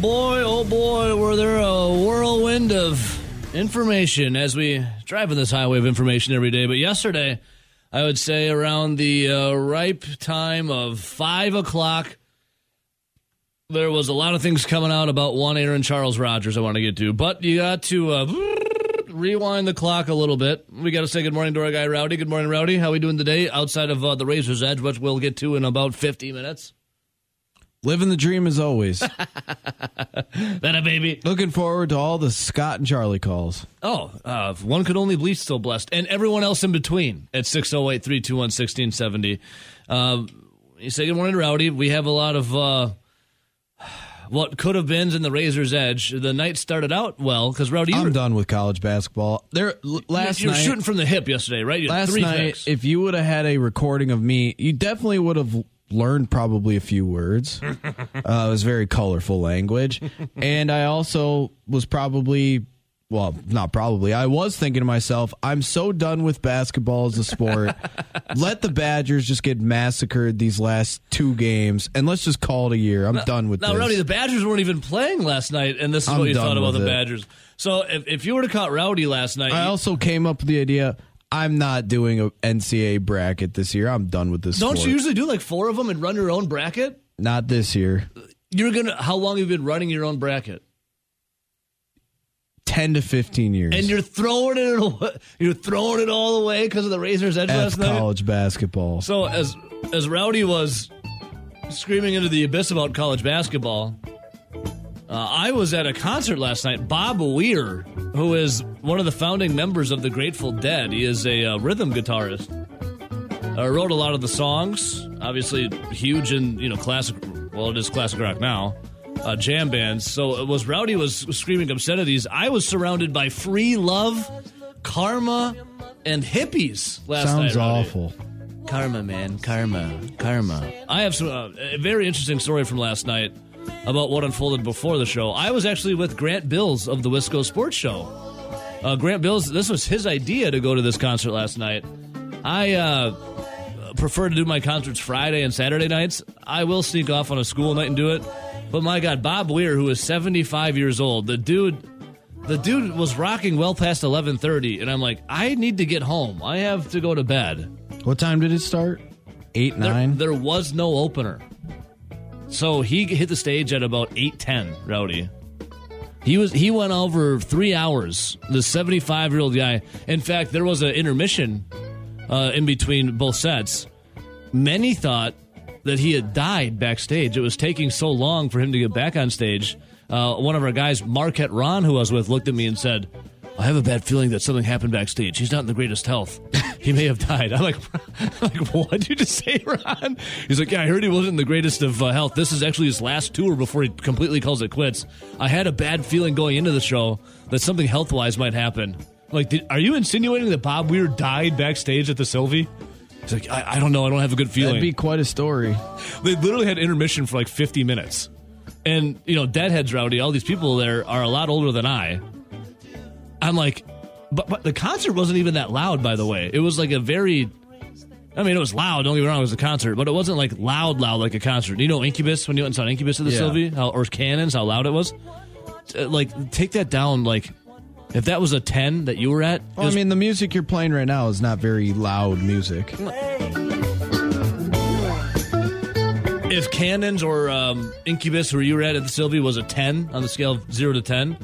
boy, oh boy, were there a whirlwind of information as we drive in this highway of information every day. But yesterday, I would say around the uh, ripe time of five o'clock, there was a lot of things coming out about one Aaron Charles Rodgers I want to get to. But you got to uh, rewind the clock a little bit. We got to say good morning to our guy Rowdy. Good morning, Rowdy. How we doing today outside of uh, the Razor's Edge, which we'll get to in about 50 minutes? Living the dream as always. that a baby. Looking forward to all the Scott and Charlie calls. Oh, uh, one could only be still blessed. And everyone else in between at 608 321 1670. Uh, you say good morning, Rowdy. We have a lot of uh, what could have been in the Razor's Edge. The night started out well because Rowdy, I'm were, done with college basketball. There l- last you were night. shooting from the hip yesterday, right? Last night, picks. if you would have had a recording of me, you definitely would have learned probably a few words. uh, it was very colorful language, and I also was probably. Well, not probably. I was thinking to myself, I'm so done with basketball as a sport. Let the Badgers just get massacred these last two games, and let's just call it a year. I'm done with now, this. Rowdy, the Badgers weren't even playing last night, and this is I'm what you thought about the it. Badgers. So if, if you were to caught Rowdy last night, I you- also came up with the idea. I'm not doing a NCAA bracket this year. I'm done with this. don't sport. you usually do like four of them and run your own bracket? Not this year. You're gonna. How long have you been running your own bracket? Ten to fifteen years. And you're throwing it, away, you're throwing it all away because of the Razor's Edge F last night. college basketball. So as as Rowdy was screaming into the abyss about college basketball, uh, I was at a concert last night. Bob Weir, who is one of the founding members of the Grateful Dead, he is a uh, rhythm guitarist. Uh, wrote a lot of the songs. Obviously, huge in you know classic. Well, it is classic rock now. Uh, jam bands. So it was Rowdy was screaming obscenities. I was surrounded by free love, karma, and hippies last night. Sounds awful. Karma, man, karma, karma. I have some uh, a very interesting story from last night about what unfolded before the show. I was actually with Grant Bills of the Wisco Sports Show. Uh, Grant Bills, this was his idea to go to this concert last night. I uh, prefer to do my concerts Friday and Saturday nights. I will sneak off on a school night and do it. But my God, Bob Weir, who is 75 years old, the dude, the dude was rocking well past 11:30, and I'm like, I need to get home. I have to go to bed. What time did it start? Eight, There, nine. there was no opener. So he hit the stage at about 8:10, Rowdy. He was he went over 3 hours. The 75-year-old guy. In fact, there was an intermission uh, in between both sets. Many thought that he had died backstage. It was taking so long for him to get back on stage. Uh, one of our guys, Marquette Ron, who I was with, looked at me and said, I have a bad feeling that something happened backstage. He's not in the greatest health. he may have died. I'm like, I'm like, what did you just say, Ron? He's like, yeah, I heard he wasn't in the greatest of uh, health. This is actually his last tour before he completely calls it quits. I had a bad feeling going into the show that something health wise might happen. Like, did, are you insinuating that Bob Weir died backstage at the Sylvee? He's like, I, I don't know. I don't have a good feeling. That'd be quite a story. They literally had intermission for like 50 minutes. And, you know, Deadheads Rowdy, all these people there are a lot older than I. I'm like, but, but the concert wasn't even that loud, by the way. It was like a very, I mean, it was loud, don't get me wrong, it was a concert, but it wasn't like loud, loud like a concert. You know Incubus, when you went and saw Incubus at the Yeah. Sylvee? How, or Cannons, how loud it was? Uh, Like, take that down, like, if that was a 10 that you were at, it Well, I was mean, the music you're playing right now is not very loud music. if Cannons or um, Incubus, where you were at at the Sylvee, was a 10 on the scale of 0 to 10,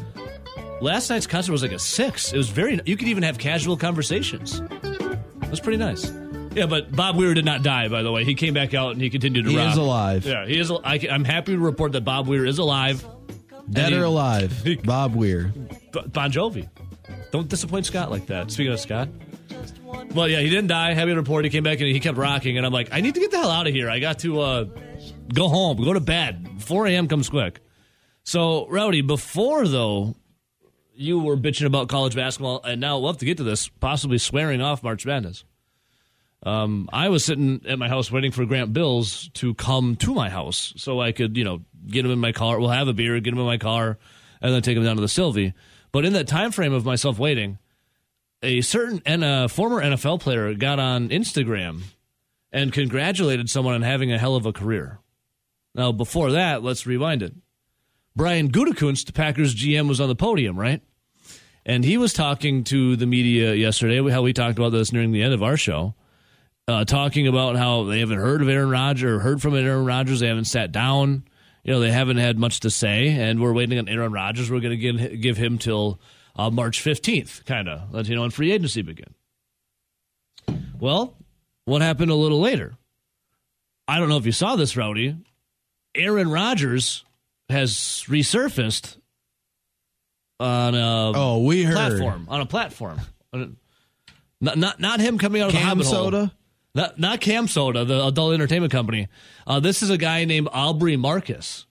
last night's concert was like a 6. It was very, you could even have casual conversations. It was pretty nice. Yeah, but Bob Weir did not die, by the way. He came back out and he continued to He rock. is alive. Yeah, he is. al- I, am happy to report that Bob Weir is alive. Dead And he- or alive? Bob Weir. B- Bon Jovi. Don't disappoint Scott like that. Speaking of Scott. Well, yeah, he didn't die. Happy to report. He came back and he kept rocking. And I'm like, I need to get the hell out of here. I got to uh, go home, go to bed. 4 a.m. comes quick. So, Rowdy, before, though, you were bitching about college basketball, and now have to get to this, possibly swearing off March Madness. Um, I was sitting at my house waiting for Grant Bills to come to my house so I could, you know, get him in my car. We'll have a beer, get him in my car, and then take him down to the Sylvee. But in that time frame of myself waiting, a certain and a former NFL player got on Instagram and congratulated someone on having a hell of a career. Now, before that, let's rewind it. Brian Gutekunst, the Packers GM, was on the podium, right? And he was talking to the media yesterday, how we talked about this nearing the end of our show, uh, talking about how they haven't heard of Aaron Rodgers or heard from Aaron Rodgers. They haven't sat down. You know, they haven't had much to say, and we're waiting on Aaron Rodgers. We're going to give, give him till uh, March 15th, kind of, let you know, when free agency begin. Well, what happened a little later? I don't know if you saw this, Rowdy. Aaron Rodgers has resurfaced on a Oh, we heard. platform on a platform. Not not not him coming out of the Cam hobbit hole. soda. Not not Cam Soda, the adult entertainment company. Uh, this is a guy named Aubrey Marcus.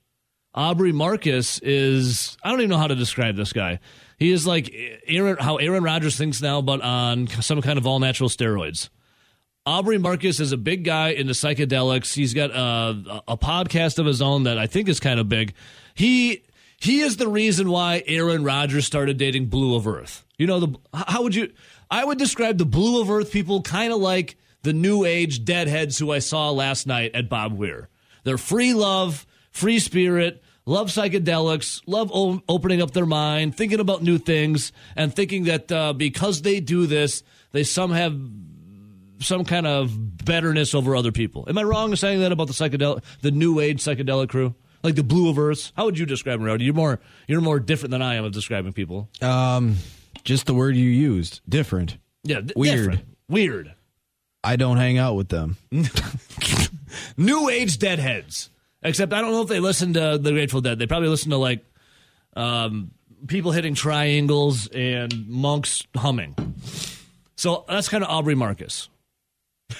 Aubrey Marcus is I don't even know how to describe this guy. He is like Aaron, how Aaron Rodgers thinks now, but on some kind of all natural steroids. Aubrey Marcus is a big guy into psychedelics. He's got a, a podcast of his own that I think is kind of big. He he is the reason why Aaron Rodgers started dating Blu of Earth. You know the how would you? I would describe the Blu of Earth people kind of like the New Age deadheads who I saw last night at Bob Weir. They're free love, free spirit, love psychedelics, love o- opening up their mind, thinking about new things, and thinking that uh, because they do this, they some have some kind of betterness over other people. Am I wrong in saying that about the psychedelic, the new age psychedelic crew, like the Blu of Earth? How would you describe them, Rowdy? You're more you're more different than I am of describing people. Um, just the word you used. Different. Yeah, d- Weird. different. weird, I don't hang out with them. new age deadheads. Except I don't know if they listen to the Grateful Dead. They probably listen to like um, people hitting triangles and monks humming. So that's kind of Aubrey Marcus.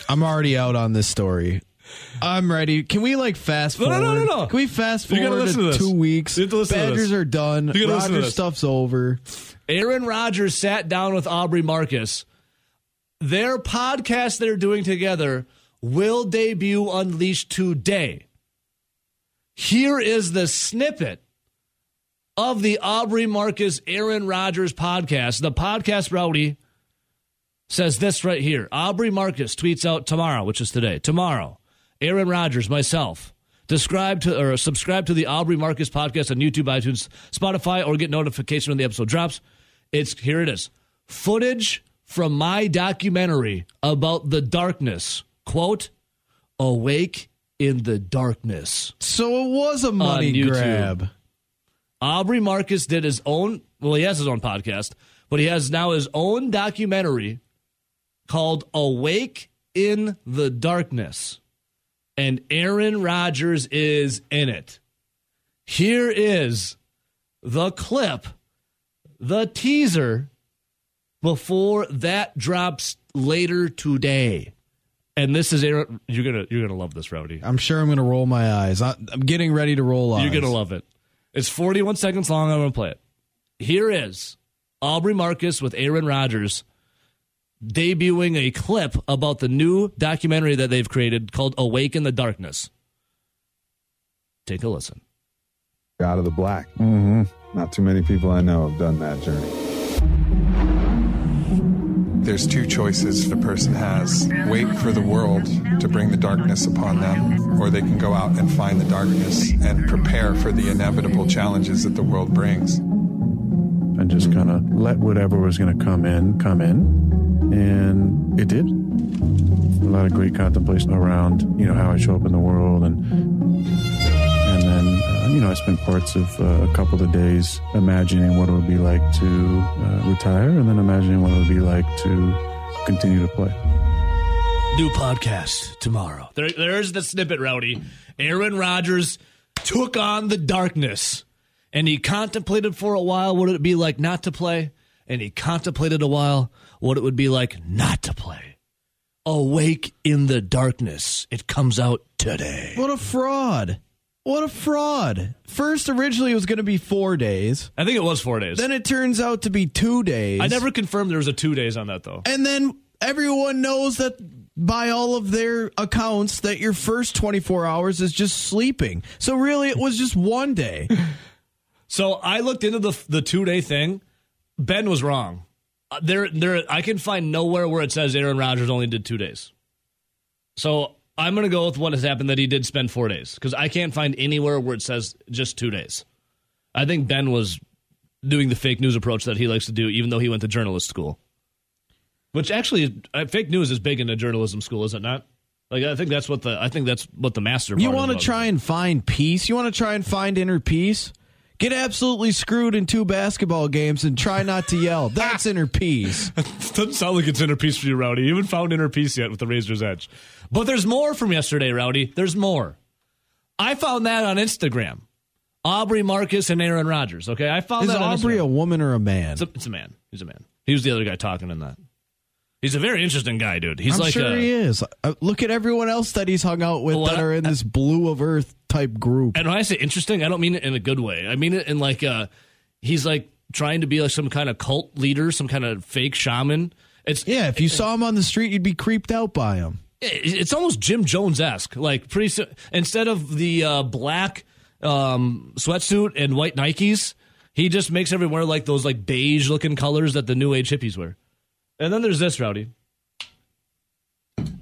I'm already out on this story. I'm ready. Can we like fast No, no, forward? no, no, no. Can we fast You gotta forward listen to this. two weeks? You have to listen to Badgers this. are done. You gotta listen to this. stuff's over. Aaron Rodgers sat down with Aubrey Marcus. Their podcast they're doing together will debut Unleashed today. Here is the snippet of the Aubrey Marcus Aaron Rodgers podcast. The podcast rowdy says this right here. Aubrey Marcus tweets out tomorrow, which is today. Tomorrow, Aaron Rodgers, myself, describe to or subscribe to the Aubrey Marcus podcast on YouTube, iTunes, Spotify, or get notification when the episode drops. It's here it is. Footage from my documentary about the darkness. Quote, awake in the darkness. So it was a money grab. Aubrey Marcus did his own, well, he has his own podcast, but he has now his own documentary called Awake in the Darkness. And Aaron Rodgers is in it. Here is the clip, the teaser before that drops later today. And this is Aaron. You're gonna you're gonna love this, Rowdy. I'm sure I'm gonna roll my eyes. I- I'm getting ready to roll eyes. You're gonna love it. It's 41 seconds long. I'm gonna play it. Here is Aubrey Marcus with Aaron Rodgers debuting a clip about the new documentary that they've created called "Awake in the Darkness." Take a listen. out of the black. Mm-hmm. Not too many people I know have done that journey. There's two choices the person has wait for the world to bring the darkness upon them, or they can go out and find the darkness and prepare for the inevitable challenges that the world brings. and just kind of let whatever was going to come in come in and it did a lot of great contemplation around you know how i show up in the world and and then uh, you know i spent parts of uh, a couple of days imagining what it would be like to uh, retire and then imagining what it would be like to continue to play New podcast tomorrow. There, there's the snippet, Rowdy. Aaron Rodgers took on the darkness, and he contemplated for a while what it would be like not to play, and he contemplated a while what it would be like not to play. Awake in the darkness. It comes out today. What a fraud. What a fraud. First, originally, it was going to be four days. I think it was four days. Then it turns out to be two days. I never confirmed there was a two days on that though. And then everyone knows that by all of their accounts that your first 24 hours is just sleeping. So really, it was just one day. So I looked into the the two day thing. Ben was wrong. Uh, There, there. I can find nowhere where it says Aaron Rodgers only did two days. So I'm going to go with what has happened that he did spend four days because I can't find anywhere where it says just two days. I think Ben was doing the fake news approach that he likes to do, even though he went to journalist school. Which actually, uh, fake news is big in a journalism school, is it not? Like I think that's what the I think that's what the master. You want to try and find peace. You want to try and find inner peace. Get absolutely screwed in two basketball games and try not to yell. That's inner peace. Doesn't sound like it's inner peace for you, Rowdy. You haven't found inner peace yet with the Razor's Edge. But there's more from yesterday, Rowdy. There's more. I found that on Instagram. Aubrey Marcus and Aaron Rodgers. Okay, I found Is that. on Aubrey Instagram. a woman or a man? It's a, it's a man. He's a man. He was the other guy talking in that. He's a very interesting guy, dude. He's I'm like sure a, he is. Uh, look at everyone else that he's hung out with that I- are in this Blu of Earth type group. And when I say interesting, I don't mean it in a good way. I mean it in like uh he's like trying to be like some kind of cult leader, some kind of fake shaman. It's Yeah, if you saw him on the street, you'd be creeped out by him. it's almost Jim Jones esque. Like pretty instead of the uh, black um, sweatsuit and white Nikes, he just makes everyone wear like those like beige looking colors that the new age hippies wear. And then there's this rowdy.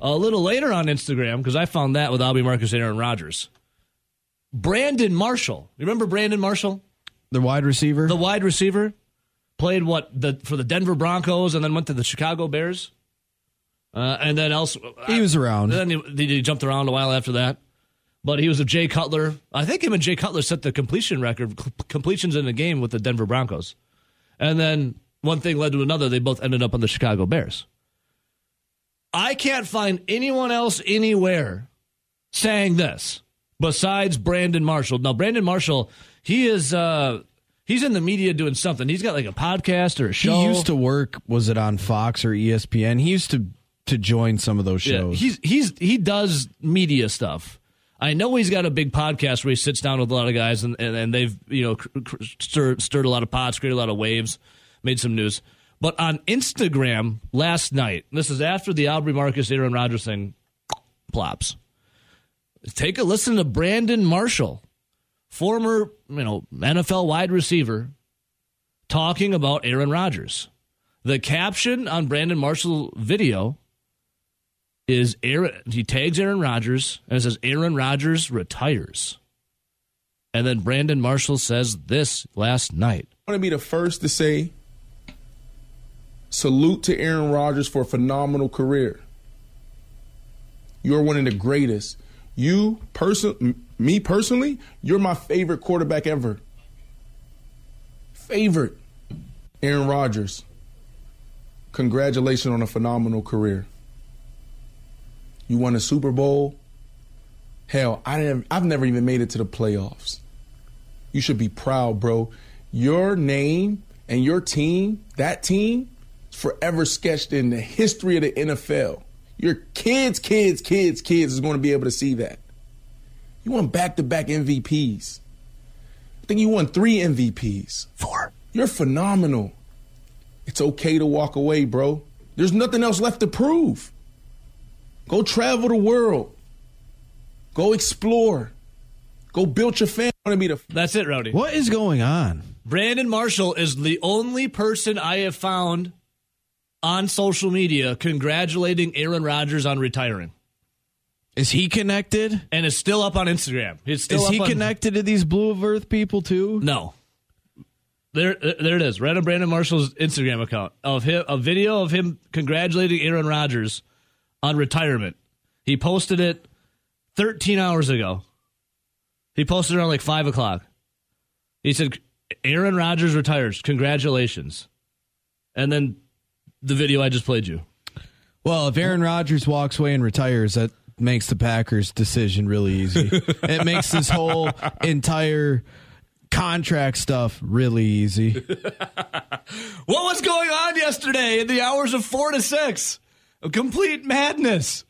A little later on Instagram, because I found that with Aubrey Marcus and Aaron Rodgers. Brandon Marshall. Remember Brandon Marshall? The wide receiver. the wide receiver played what the for the Denver Broncos and then went to the Chicago Bears, uh, and then else he was around. Then he, he jumped around a while after that, but he was with Jay Cutler. I think him and Jay Cutler set the completion record completions in the game with the Denver Broncos, and then one thing led to another. They both ended up on the Chicago Bears. I can't find anyone else anywhere saying this besides Brandon Marshall. Now, Brandon Marshall, he is uh he's in the media doing something. He's got like a podcast or a show. He used to work. Was it on Fox or ESPN? He used to to join some of those Yeah, shows. he's he's he does media stuff. I know he's got a big podcast where he sits down with a lot of guys and, and, and they've you know cr- cr- stirred, stirred a lot of pots, created a lot of waves, made some news. But on Instagram last night, this is after the Aubrey Marcus Aaron Rodgers thing plops. Take a listen to Brandon Marshall, former you know NFL wide receiver, talking about Aaron Rodgers. The caption on Brandon Marshall video is Aaron. He tags Aaron Rodgers and it says Aaron Rodgers retires. And then Brandon Marshall says this last night. I want to be the first to say salute to Aaron Rodgers for a phenomenal career. You're one of the greatest. You person me personally, you're my favorite quarterback ever. Favorite. Aaron Rodgers. Congratulations on a phenomenal career. You won a Super Bowl. Hell, I didn't, I've never even made it to the playoffs. You should be proud, bro. Your name and your team, that team, forever sketched in the history of the NFL. Your kids, kids, kids, kids is going to be able to see that. You won back to back MVPs. I think you won three MVPs. Four. You're phenomenal. It's okay to walk away, bro. There's nothing else left to prove. Go travel the world. Go explore. Go build your family. I want to be the That's it, Rowdy. what is going on? Brandon Marshall is the only person I have found on social media congratulating Aaron Rodgers on retiring. Is he connected? And is still up on Instagram. He's still Is he on- connected to these Blu of Earth people too? No. There, uh, there it is. Right on Brandon Marshall's Instagram account of him, a video of him congratulating Aaron Rodgers on retirement. He posted it 13 hours ago. He posted it around like five o'clock. He said, "Aaron Rodgers retires. Congratulations." And then the video I just played you. Well, if Aaron Rodgers walks away and retires, that makes the Packers' decision really easy. it makes this whole entire contract stuff really easy. What was going on yesterday in the hours of four to six? A complete madness.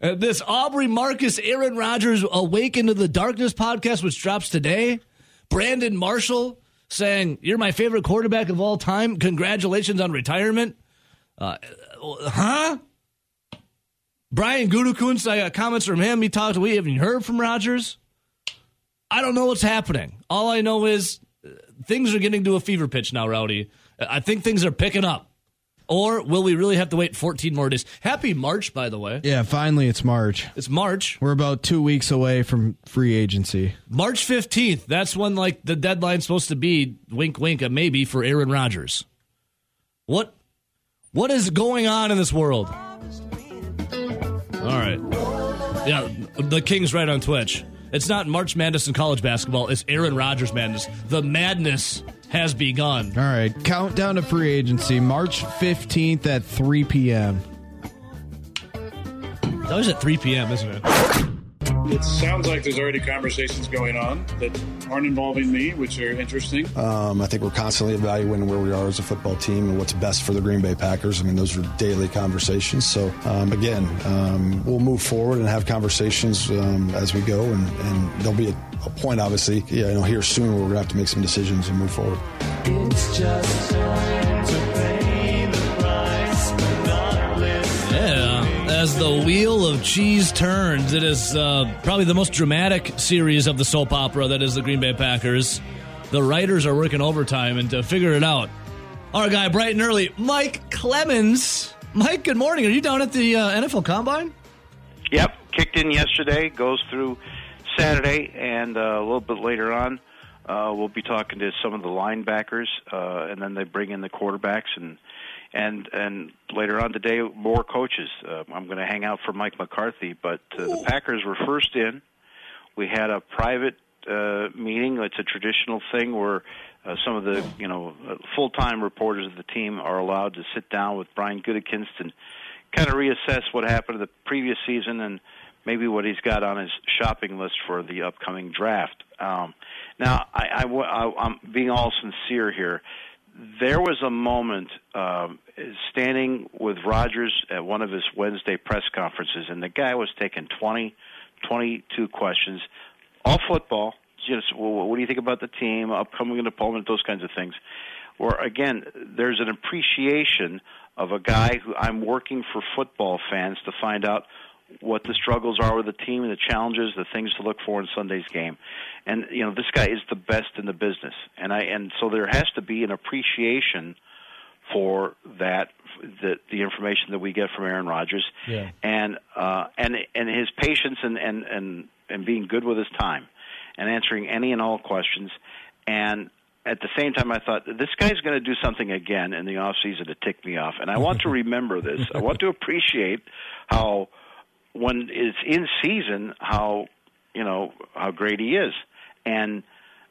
Uh, this Aubrey Marcus, Aaron Rodgers, Awaken to the Darkness podcast, which drops today. Brandon Marshall saying, You're my favorite quarterback of all time. Congratulations on retirement. Uh, huh? Brian Gutekunst, I got comments from him. He talked, we haven't heard from Rodgers. I don't know what's happening. All I know is uh, things are getting to a fever pitch now, Rowdy. I think things are picking up. Or will we really have to wait 14 more days? Happy March, by the way. Yeah, finally it's March. It's March. We're about two weeks away from free agency. March 15th. That's when like the deadline's supposed to be, wink wink, a maybe for Aaron Rodgers. What what is going on in this world? All right. Yeah, the King's right on Twitch. It's not March Madness in college basketball, it's Aaron Rodgers madness. The madness has begun. All right, countdown to free agency, March 15th at 3 p.m. That was at 3 p.m., isn't it? It sounds like there's already conversations going on that aren't involving me, which are interesting. Um, I think we're constantly evaluating where we are as a football team and what's best for the Green Bay Packers. I mean, those are daily conversations. So, um, again, um, we'll move forward and have conversations um, as we go, and, and there'll be a, a point, obviously, yeah, you know, here soon where we're going to have to make some decisions and move forward. Yeah. As the wheel of cheese turns, it is uh, probably the most dramatic series of the soap opera that is the Green Bay Packers. The writers are working overtime and to figure it out. Our guy, bright and early, Mike Clemens. Mike, good morning. Are you down at the uh, NFL Combine? Yep, kicked in yesterday, goes through Saturday, and uh, a little bit later on, uh, we'll be talking to some of the linebackers, uh, and then they bring in the quarterbacks, and and and later on today, more coaches. Uh, I'm going to hang out for Mike McCarthy, but uh, the Packers were first in. We had a private uh, meeting. It's a traditional thing where uh, some of the you know full-time reporters of the team are allowed to sit down with Brian Gutekunst and kind of reassess what happened the previous season and maybe what he's got on his shopping list for the upcoming draft. Um, now, I, I, I, I'm being all sincere here. There was a moment um, standing with Rodgers at one of his Wednesday press conferences, and the guy was taking 20, 22 questions, all football. Just, well, what do you think about the team, upcoming opponent, those kinds of things. Where again, there's an appreciation of a guy who I'm working for football fans to find out what the struggles are with the team and the challenges, the things to look for in Sunday's game. And you know, this guy is the best in the business. And I and so there has to be an appreciation for that the the information that we get from Aaron Rodgers Yeah. and uh and and his patience and and and and being good with his time and answering any and all questions and at the same time I thought this guy's going to do something again in the off season to tick me off and I want to remember this I want to appreciate how when it's in season how you know how great he is. And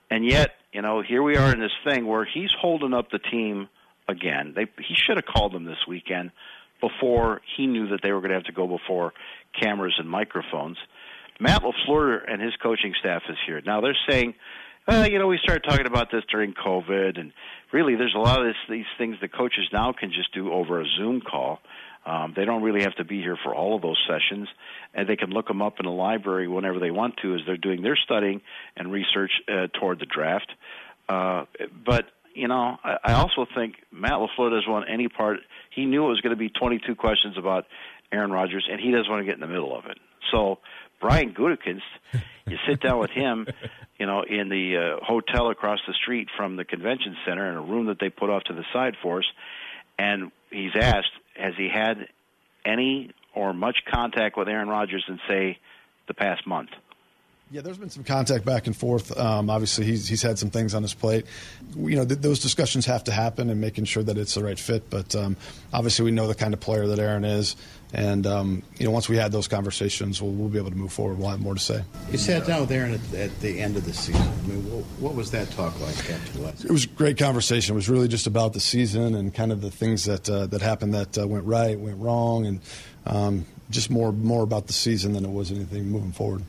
and yet you know here we are in this thing where he's holding up the team again. They he should have called them this weekend before he knew that they were going to have to go before cameras and microphones. Matt LaFleur and his coaching staff is here. Now they're saying well, you know, we started talking about this during COVID, and really, there's a lot of this, these things the coaches now can just do over a Zoom call. Um, they don't really have to be here for all of those sessions, and they can look them up in the library whenever they want to as they're doing their studying and research uh, toward the draft. Uh, but you know, I, I also think Matt Lafleur doesn't want any part. He knew it was going to be 22 questions about Aaron Rodgers, and he doesn't want to get in the middle of it. So Brian Gutekunst, you sit down with him, you know, in the uh, hotel across the street from the convention center in a room that they put off to the side for us, and he's asked, has he had any or much contact with Aaron Rodgers in say the past month? Yeah, there's been some contact back and forth. Um, obviously, he's he's had some things on his plate. You know, th- those discussions have to happen and making sure that it's the right fit. But um, obviously, we know the kind of player that Aaron is, and um, you know, once we had those conversations, we'll, we'll be able to move forward. We'll have more to say. You sat down with Aaron at, at the end of the season. I mean, what, what was that talk like after last? It was a great conversation. It was really just about the season and kind of the things that uh, that happened that uh, went right, went wrong, and um, just more more about the season than it was anything moving forward.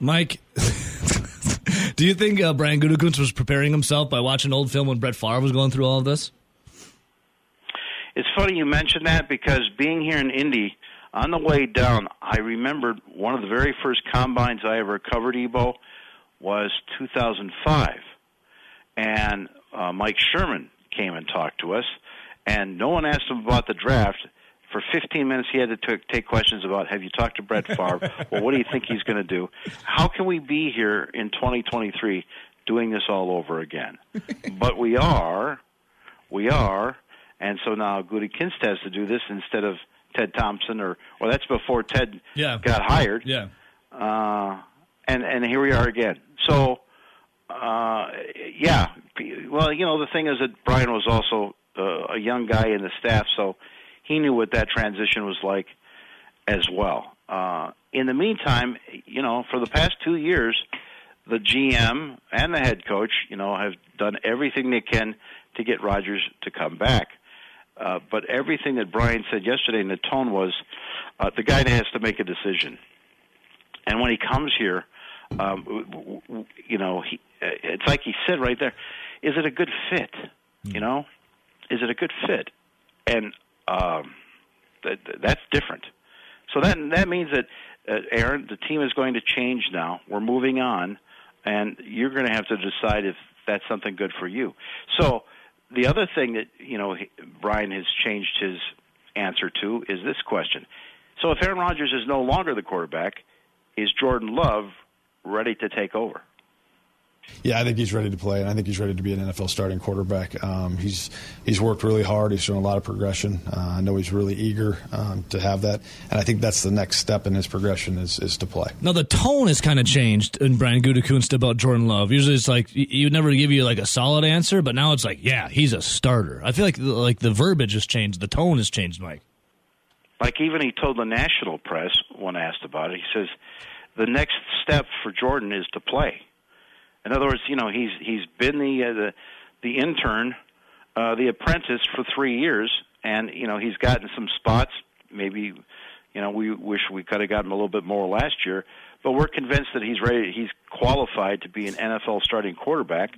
Mike, do you think uh, Brian Gutekunst was preparing himself by watching old film when Brett Favre was going through all of this? It's funny you mentioned that because being here in Indy, on the way down, I remembered one of the very first combines I ever covered, Ebo, was 2005. And uh, Mike Sherman came and talked to us, and no one asked him about the draft. For 15 minutes, he had to t- take questions about Have you talked to Brett Favre? well, what do you think he's going to do? How can we be here in 2023 doing this all over again? but we are, we are, and so now Gutekunst has to do this instead of Ted Thompson, or well, that's before Ted Yeah. got hired. Yeah. Uh, and and here we are again. So, uh, yeah. Well, you know, the thing is that Brian was also uh, a young guy in the staff, so he knew what that transition was like as well. Uh, in the meantime, you know, for the past two years, the GM and the head coach, you know, have done everything they can to get Rodgers to come back. Uh, but everything that Brian said yesterday, and the tone was, uh, the guy has to make a decision. And when he comes here, um, you know, he, uh, it's like he said right there, is it a good fit? You know, is it a good fit? And um, that, that's different. So that that means that uh, Aaron, the team is going to change now. We're moving on, and you're going to have to decide if that's something good for you. So the other thing that you know Brian has changed his answer to is this question. So if Aaron Rodgers is no longer the quarterback, is Jordan Love ready to take over? Yeah, I think he's ready to play, and I think he's ready to be an NFL starting quarterback. Um, he's he's worked really hard. He's shown a lot of progression. Uh, I know he's really eager um, to have that, and I think that's the next step in his progression is is to play. Now the tone has kind of changed in Brian Gutekunst about Jordan Love. Usually it's like y- you would never give you like a solid answer, but now it's like, yeah, he's a starter. I feel like like the verbiage has changed, the tone has changed, Mike. Like even he told the national press when asked about it, he says the next step for Jordan is to play. In other words, you know he's he's been the uh, the the intern, uh, the apprentice for three years, and you know he's gotten some spots. Maybe you know we wish we could have gotten a little bit more last year, but we're convinced that he's ready. He's qualified to be an NFL starting quarterback,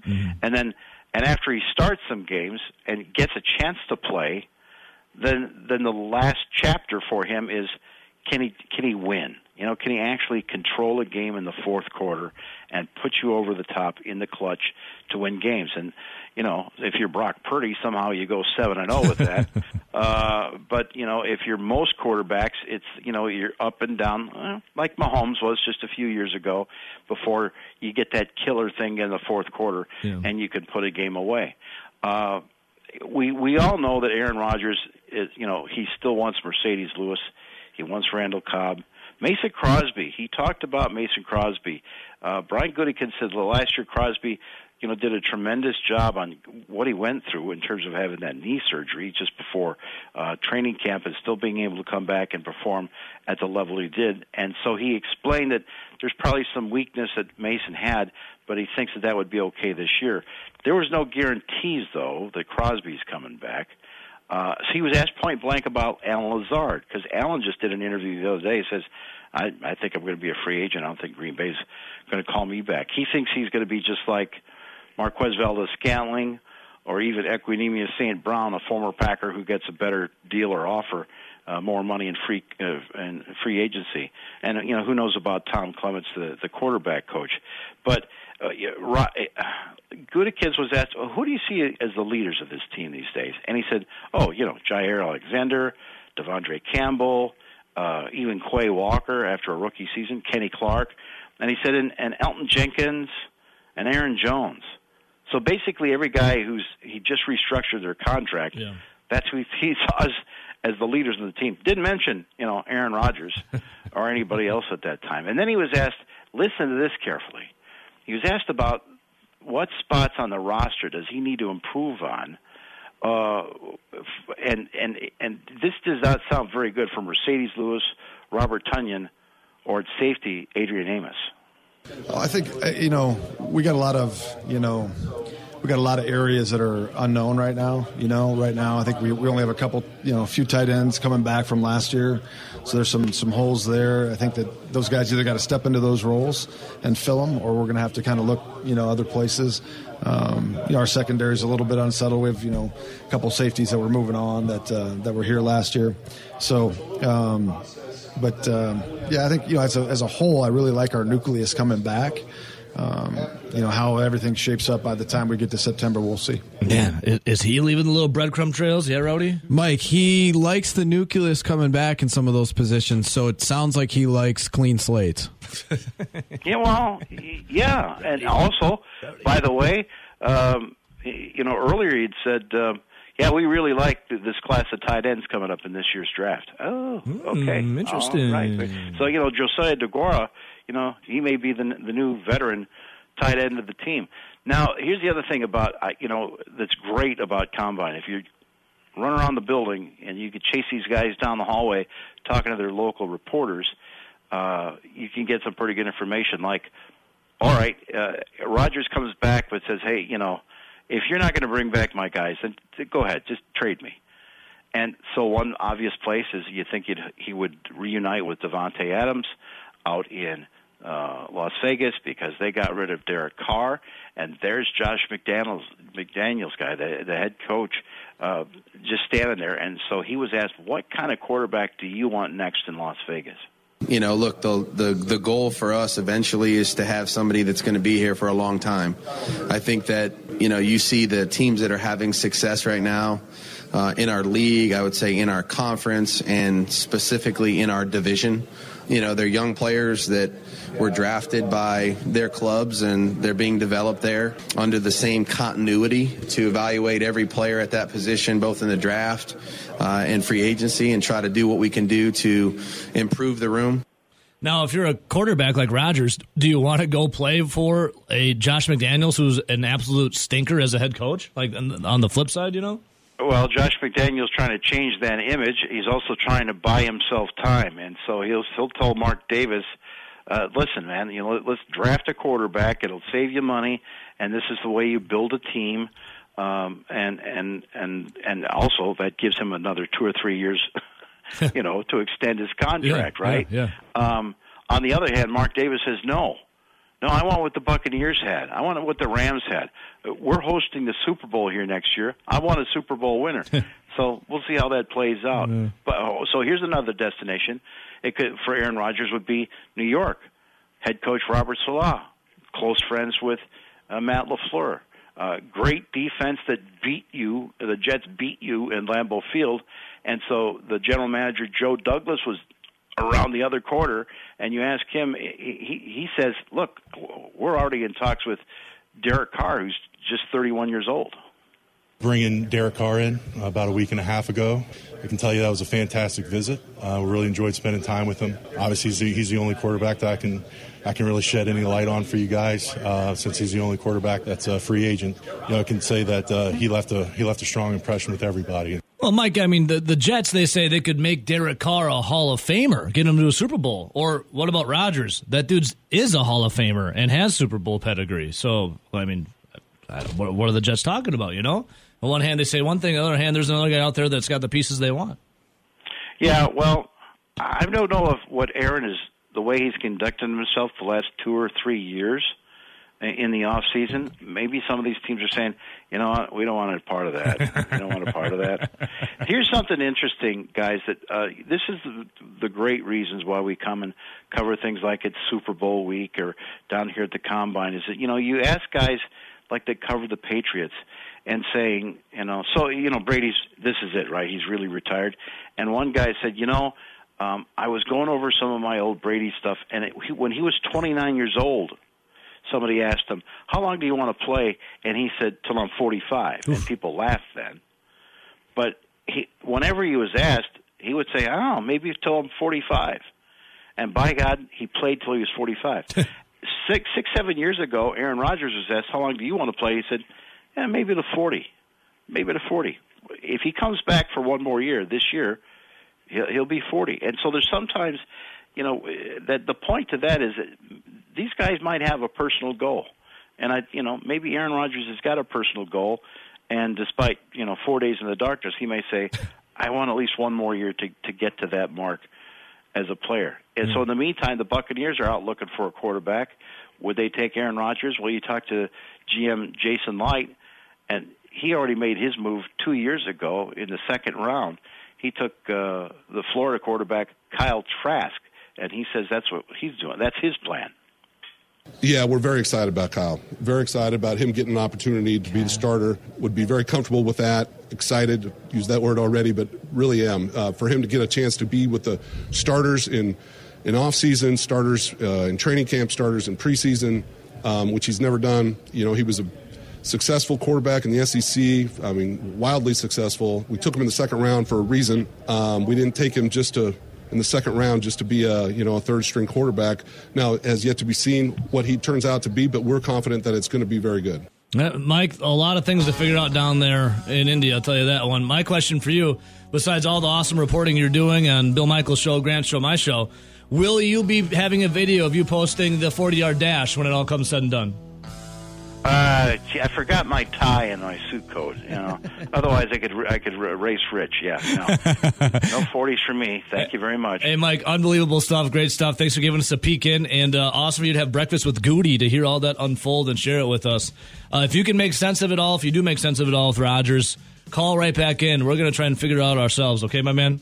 and then and after he starts some games and gets a chance to play, then then the last chapter for him is can he can he win? You know, can he actually control a game in the fourth quarter and put you over the top in the clutch to win games? And you know, if you're Brock Purdy, somehow you go seven and zero with that. uh, but you know, if you're most quarterbacks, it's you know you're up and down, uh, like Mahomes was just a few years ago, before you get that killer thing in the fourth quarter, Yeah. and you can put a game away. Uh, we we all know that Aaron Rodgers is you know he still wants Marcedes Lewis, he wants Randall Cobb, Mason Crosby. He talked about Mason Crosby. Uh, Brian Gutekunst said last year Crosby, you know, did a tremendous job on what he went through in terms of having that knee surgery just before uh, training camp and still being able to come back and perform at the level he did. And so he explained that there's probably some weakness that Mason had, but he thinks that that would be okay this year. There was no guarantees though that Crosby's coming back. Uh, so he was asked point blank about Allen Lazard because Allen just did an interview the other day. He says, "I I think I'm going to be a free agent. I don't think Green Bay's going to call me back." He thinks he's going to be just like Marquez Valdez Scantling or even Equanimeous St. Brown, a former Packer who gets a better deal or offer, uh, more money in free uh, in free agency. And you know who knows about Tom Clements, the the quarterback coach, but. Uh, yeah, Ro- uh, was asked, well, "Who do you see as the leaders of this team these days?" And he said, "Oh, you know, Jaire Alexander, De'Vondre Campbell, uh, even Quay Walker after a rookie season, Kenny Clark." And he said, and, and Elgton Jenkins and Aaron Jones. So basically, every guy who's he just restructured their contract. Yeah. That's who he sees as as the leaders of the team. Didn't mention, you know, Aaron Rodgers or anybody else at that time. And then he was asked, listen to this carefully. He was asked about what spots on the roster does he need to improve on. Uh, and and and this does not sound very good for Marcedes Lewis, Robert Tonyan, or at safety Adrian Amos. Well, I think uh, you know we got a lot of you know we got a lot of areas that are unknown right now. You know, right now I think we, we only have a couple you know a few tight ends coming back from last year, so there's some some holes there. I think that those guys either got to step into those roles and fill them, or we're going to have to kind of look you know other places. Um, you know, our secondary is a little bit unsettled. We have you know a couple safeties that we're moving on that uh, that were here last year, so. Um, but um, yeah, I think you know as a as a whole, I really like our nucleus coming back. Um, you know how everything shapes up by the time we get to September, we'll see. Yeah, is, is he leaving the little breadcrumb trails? Yeah, Rowdy. Mike, he likes the nucleus coming back in some of those positions, so it sounds like he likes clean slates. Yeah, well, yeah, and also, by the way, um, you know, earlier he'd said, um, yeah, we really like this class of tight ends coming up in this year's draft. Oh, okay, Hmm, interesting. All right. So you know, Josiah DeGuara, you know, he may be the the new veteran tight end of the team. Now, here's the other thing about you know that's great about combine. If you run around the building and you could chase these guys down the hallway talking to their local reporters, uh, you can get some pretty good information. Like, all right, uh, Rodgers comes back but says, hey, you know, if you're not going to bring back my guys, then go ahead, just trade me. And so one obvious place is you think he'd, he would reunite with Davante Adams out in uh, Las Vegas because they got rid of Derek Carr, and there's Josh McDaniels, McDaniels guy, the, the head coach, uh, just standing there. And so he was asked, "What kind of quarterback do you want next in Las Vegas?" You know, look, the, the the goal for us eventually is to have somebody that's going to be here for a long time. I think that you know you see the teams that are having success right now uh, in our league. I would say in our conference and specifically in our division. You know, they're young players that were drafted by their clubs and they're being developed there under the same continuity to evaluate every player at that position, both in the draft uh, and free agency, and try to do what we can do to improve the room. Now, if you're a quarterback like Rodgers, do you want to go play for a Josh McDaniels who's an absolute stinker as a head coach? Like on on the flip side, you know? Well, Josh McDaniel's trying to change that image. He's also trying to buy himself time, and so he'll he'll tell Mark Davis, uh, "Listen, man, you know, let's draft a quarterback. It'll save you money, and this is the way you build a team." Um, and and and and also that gives him another two or three years, you know, to extend his contract, Yeah, right? yeah, Um, on the other hand, Mark Davis says no. No, I want what the Buccaneers had. I want what the Rams had. We're hosting the Super Bowl here next year. I want a Super Bowl winner. so we'll see how that plays out. But oh, so here's another destination. It could for Aaron Rodgers would be New York. Head coach Robert Saleh, close friends with uh, Matt LaFleur. Uh, great defense that beat you. The Jets beat you in Lambeau Field, and so the general manager Joe Douglas was around the other quarter, and you ask him, he he he says, "Look, we're already in talks with Derek Carr, who's just 31 years old." bringing Derek Carr in about a week and a half ago. I can tell you that was a fantastic visit. Uh, we really enjoyed spending time with him. Obviously, he's the, he's the only quarterback that I can I can really shed any light on for you guys, uh, since he's the only quarterback that's a free agent. You know, I can say that uh, he left a he left a strong impression with everybody. Well, Mike, I mean, the, the Jets, they say they could make Derek Carr a Hall of Famer, get him to a Super Bowl. Or what about Rodgers? That dude's is a Hall of Famer and has Super Bowl pedigree. So, I mean, I what, what are the Jets talking about, you know? On one hand, they say one thing. On the other hand, there's another guy out there that's got the pieces they want. Yeah, well, I don't know if what Aaron is the way he's conducted himself the last two or three years in the off season. Maybe some of these teams are saying, you know, what, we don't want a part of that. we don't want a part of that. Here's something interesting, guys. That uh, this is the, the great reasons why we come and cover things like it's Super Bowl week or down here at the combine. Is that you know you ask guys like that cover the Patriots and saying, you know, so you know Brady's this is it, right? He's really retired. And one guy said, you know, um, I was going over some of my old Brady stuff, and it, he, when he was 29 years old, somebody asked him, "How long do you want to play?" And he said, "Till I'm 45." And people laughed then. But he, whenever he was asked, he would say, "Oh, maybe till I'm 45." And by God, he played till he was 45. six, six, seven years ago, Aaron Rodgers was asked, "How long do you want to play?" He said, "Yeah, maybe to 40, maybe to 40." If he comes back for one more year this year, he'll, he'll be 40. And so there's sometimes, you know, that the point to that is that these guys might have a personal goal. And I, you know, maybe Aaron Rodgers has got a personal goal, and despite you know four days in the darkness, he may say, "I want at least one more year to to get to that mark as a player." And so in the meantime, the Buccaneers are out looking for a quarterback. Would they take Aaron Rodgers? Well, you talk to GM Jason Licht, and he already made his move two years ago in the second round. He took uh, the Florida quarterback Kyle Trask, and he says that's what he's doing. That's his plan. Yeah, we're very excited about Kyle. Very excited about him getting an opportunity to be the starter. Would be very comfortable with that. Excited, use that word already, but really am. Uh, for him to get a chance to be with the starters in in off season, starters uh, in training camp, starters in preseason, um, which he's never done. You know, he was a successful quarterback in the SEC. I mean, wildly successful. We took him in the second round for a reason. Um, we didn't take him just to in the second round just to be a you know a third string quarterback. Now has yet to be seen what he turns out to be, but we're confident that it's going to be very good. Uh, Mike, a lot of things to figure out down there in Indy. I'll tell you that one. My question for you, besides all the awesome reporting you're doing on Bill Michaels' show, Grant Show, my show, will you be having a video of you posting the 40 yard dash when it all comes said and done? Uh, gee, I forgot my tie and my suit coat. You know, otherwise I could I could race rich. Yeah, no, no forties for me. Thank you very much. Hey, Mike, unbelievable stuff, great stuff. Thanks for giving us a peek in, and uh, awesome you to have breakfast with Goody to hear all that unfold and share it with us. Uh, if you can make sense of it all, if you do make sense of it all with Rodgers, call right back in. We're going to try and figure it out ourselves. Okay, my man.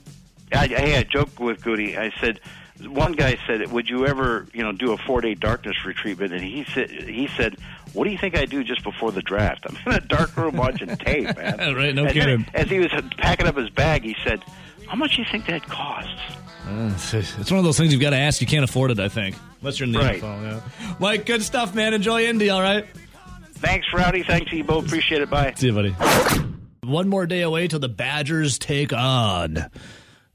I, I had a joke with Goody. I said one guy said, "Would you ever, you know, do a four-day darkness retreat?" And he said, "He said, what do you think I do just before the draft? I'm in a dark room watching tape, man." right, no and kidding. Then, as he was packing up his bag, he said, "How much do you think that costs?" Uh, it's one of those things you've got to ask. You can't afford it, I think, unless you're in the Right. NFL. Yeah. Mike, good stuff, man. Enjoy Indy. All right. Thanks, Rowdy. Thanks, Ebo. Appreciate it. Bye. See you, buddy. One more day away till the Badgers take on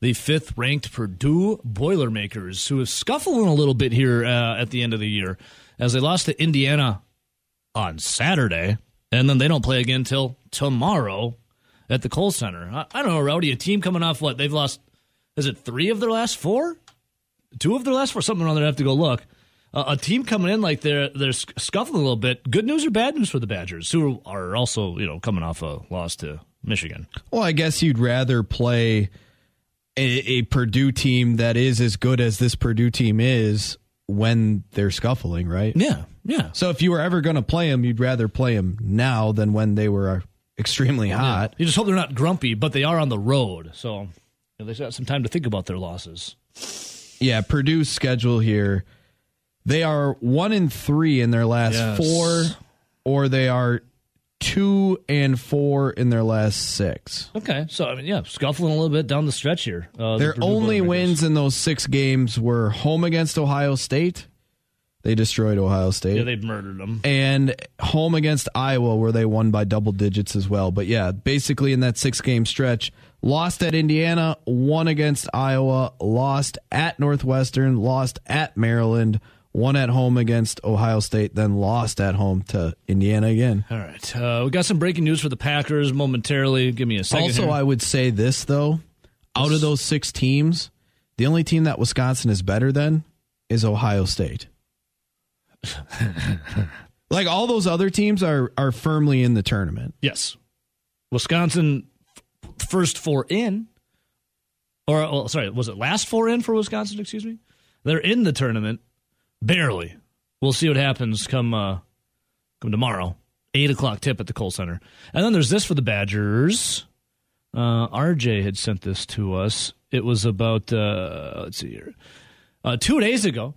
the fifth ranked Purdue Boilermakers, who is scuffling a little bit here uh, at the end of the year as they lost to Indiana on Saturday, and then they don't play again till tomorrow at the Kohl Center. I, I don't know, Rowdy, a team coming off what? They've lost, is it three of their last four? Two of their last four? Something around there. I have to go look. Uh, a team coming in like they're they're scuffling a little bit. Good news or bad news for the Badgers, who are also you know coming off a loss to Michigan. Well, I guess you'd rather play a, a Purdue team that is as good as this Purdue team is when they're scuffling, right? Yeah, yeah. So if you were ever going to play them, you'd rather play them now than when they were uh, extremely hot. You just hope they're not grumpy, but they are on the road, so you know, they've got some time to think about their losses. Yeah, Purdue's schedule here. They are one and three in their last Yes. four, or they are two and four in their last six. Okay, so I mean, yeah, scuffling a little bit down the stretch here. Uh, Their Purdue only wins in those six games were home against Ohio State. They destroyed Ohio State. Yeah, they murdered them. and home against Iowa, where they won by double digits as well. But yeah, basically in that six game stretch, lost at Indiana, won against Iowa, lost at Northwestern, lost at Maryland, won at home against Ohio State, then lost at home to Indiana again. All right, uh, we got some breaking news for the Packers momentarily. Give me a second. Also, here. I would say this though: out of those six teams, the only team that Wisconsin is better than is Ohio State. like all those other teams are are firmly in the tournament. Yes. Wisconsin f- first four in. Or well, sorry, was it last four in for Wisconsin, excuse me? They're in the tournament. Barely. We'll see what happens come uh come tomorrow. Eight o'clock tip at the Kohl Center. And then there's this for the Badgers. Uh RJ had sent this to us. It was about uh let's see here. Uh two days ago.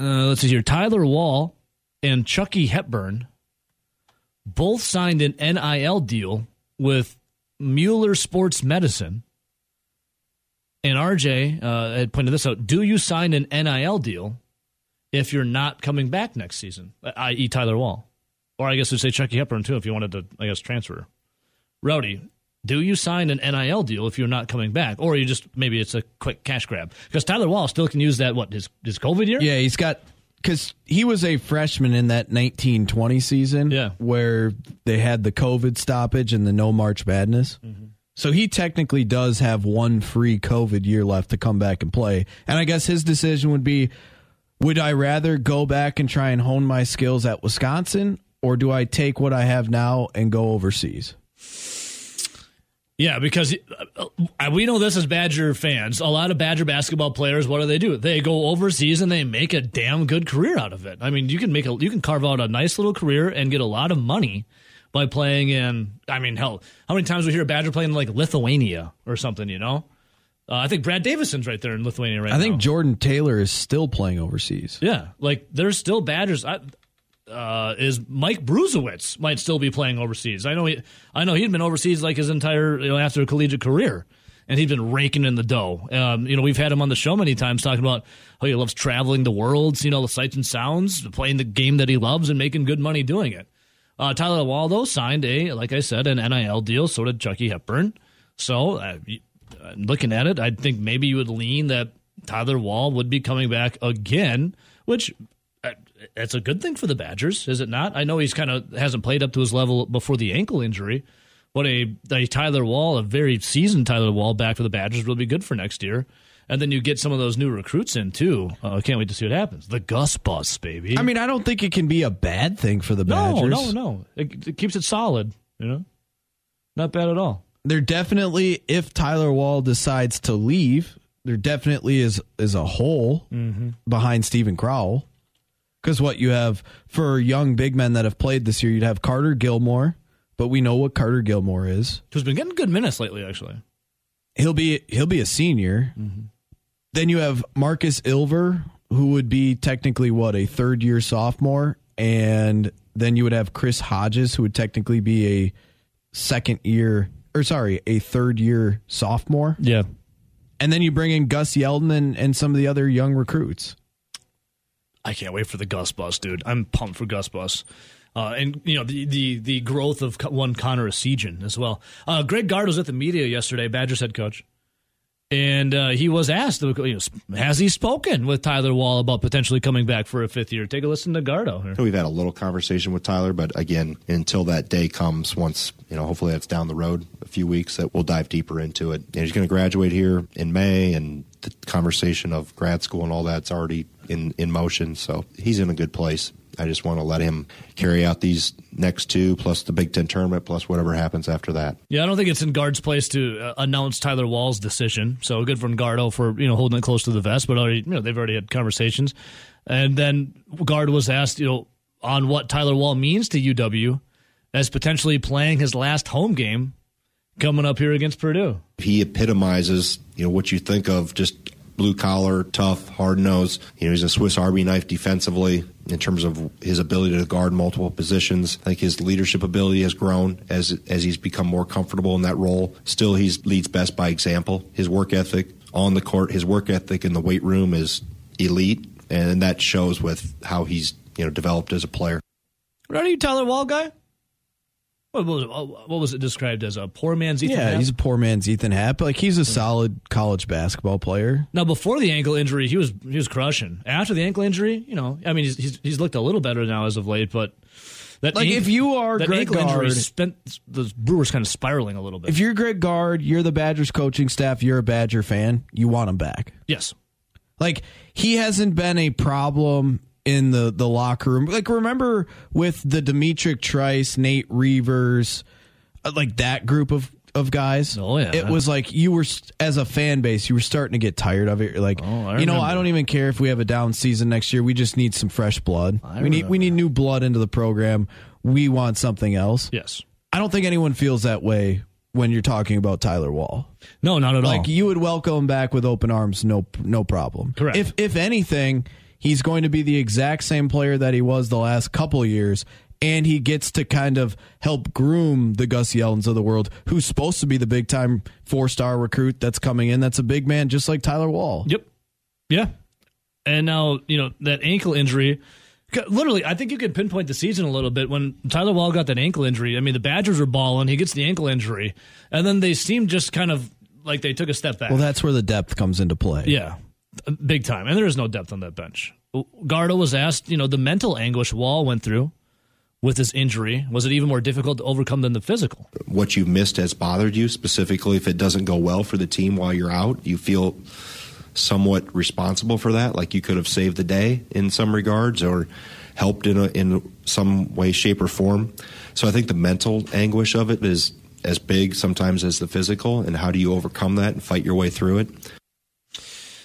Uh, let's see here. Tyler Wahl and Chucky Hepburn both signed an NIL deal with Mueller Sports Medicine. And RJ uh, had pointed this out. Do you sign an NIL deal if you're not coming back next season, i.e., Tyler Wahl? Or I guess we'd say Chucky Hepburn, too, if you wanted to, I guess, transfer. Rowdy, do you sign an NIL deal if you're not coming back? Or you just, maybe it's a quick cash grab? Because Tyler Wahl still can use that, what, his, his COVID year? Yeah, he's got because he was a freshman in that 1920 season Yeah. where they had the COVID stoppage and the no March Madness. So he technically does have one free COVID year left to come back and play. And I guess his decision would be would I rather go back and try and hone my skills at Wisconsin or do I take what I have now and go overseas? Yeah, because uh, we know this as Badger fans. A lot of Badger basketball players, what do they do? They go overseas and they make a damn good career out of it. I mean, you can make a you can carve out a nice little career and get a lot of money by playing in. I mean, hell, how many times we hear a Badger playing in like Lithuania or something? You know, uh, I think Brad Davison's right there in Lithuania right now. I now. think Jordan Taylor is still playing overseas. Yeah, like there's still Badgers. I, uh, is Mike Bruesewitz might still be playing overseas. I know he, I know he'd been overseas like his entire you know after a collegiate career, and he's been raking in the dough. Um, you know, we've had him on the show many times talking about how he loves traveling the world, seeing all the sights and sounds, playing the game that he loves, and making good money doing it. Uh, Tyler Waldo signed a, like I said, an NIL deal. So did Chucky Hepburn. So uh, looking at it, I think maybe you would lean that Tyler Wahl would be coming back again, which uh, it's a good thing for the Badgers, is it not? I know he's kind of hasn't played up to his level before the ankle injury, but a, a Tyler Wahl, a very seasoned Tyler Wahl back for the Badgers will be good for next year. And then you get some of those new recruits in too. I uh, can't wait to see what happens. The Gus bus, baby. I mean, I don't think it can be a bad thing for the Badgers. No, no, no. It, it keeps it solid. You know, not bad at all. There definitely, if Tyler Wahl decides to leave, there definitely is is a hole mm-hmm. behind Steven Crowl. Because what you have for young big men that have played this year, you'd have Carter Gilmore, but we know what Carter Gilmore is. Who's been getting good minutes lately, actually. He'll be he'll be a senior. Mm-hmm. Then you have Markus Ilver, who would be technically what a third year sophomore, and then you would have Chris Hodges, who would technically be a second year or sorry, a third year sophomore. Yeah. And then you bring in Gus Yalden and, and some of the other young recruits. I can't wait for the Gus bus, dude. I'm pumped for Gus bus. Uh, and you know the, the the growth of one Connor Essegian as well. Uh, Greg Gard was at the media yesterday, Badgers head coach, and uh, he was asked, you know, has he spoken with Tyler Wahl about potentially coming back for a fifth year? Take a listen to Gardo. Here. We've had a little conversation with Tyler, but again, until that day comes, once you know, hopefully that's down the road a few weeks, that we'll dive deeper into it. And he's going to graduate here in May, and the conversation of grad school and all that's already in in motion. So he's in a good place. I just want to let him carry out these next two, plus the Big Ten tournament, plus whatever happens after that. Yeah, I don't think it's in Gard's place to uh, announce Tyler Wahl's decision. So good for Gardo for you know holding it close to the vest, but already you know they've already had conversations. And then Gard was asked, you know, on what Tyler Wahl means to UW as potentially playing his last home game coming up here against Purdue. He epitomizes, you know, what you think of just blue collar, tough, hard nosed. You know, he's a Swiss Army knife defensively in terms of his ability to guard multiple positions. I think his leadership ability has grown as as he's become more comfortable in that role. Still, he leads best by example. His work ethic on the court, his work ethic in the weight room is elite, and that shows with how he's you know developed as a player. What Are you Tyler Wahl guy? What was, it, what was it described as a poor man's Ethan? Yeah, Happ? he's a poor man's Ethan Happ. Like he's a solid college basketball player. Now, before the ankle injury, he was he was crushing. After the ankle injury, you know, I mean, he's he's, he's looked a little better now as of late, but that like ankle, if you are that Greg ankle injury spent the Brewers kind of spiraling a little bit. if you're Greg Gard, you're the Badgers coaching staff, you're a Badger fan, you want him back. yes, Like he hasn't been a problem in the the locker room. Like remember with the D'Mitrik Trice, Nate Reuvers, uh, like that group of of guys. Oh, yeah. it was like you were as a fan base, you were starting to get tired of it. You're like, Oh, you know. I don't even care if we have a down season next year. We just need some fresh blood. I we need we need new blood into the program. We want something else. yes, I don't think anyone feels that way when you're talking about Tyler Wahl. no, not at Like all. Like you would welcome him back with open arms, no no problem. Correct. If if anything, he's going to be the exact same player that he was the last couple years, and he gets to kind of help groom the Gus Yaldens of the world, who's supposed to be the big time four star recruit that's coming in. That's a big man, just like Tyler Wahl. Yep. Yeah. And now, you know, that ankle injury, literally, I think you could pinpoint the season a little bit. When Tyler Wahl got that ankle injury, I mean, the Badgers were balling. He gets the ankle injury. And then they seem just kind of like they took a step back. Well, that's where the depth comes into play. yeah. Big time. And there is no depth on that bench. Gardo was asked, you know, the mental anguish Wahl went through with his injury. Was it even more difficult to overcome than the physical? What you've missed has bothered you, specifically if it doesn't go well for the team while you're out. You feel somewhat responsible for that, like you could have saved the day in some regards or helped in a, in some way, shape, or form. So I think the mental anguish of it is as big sometimes as the physical, and how do you overcome that and fight your way through it?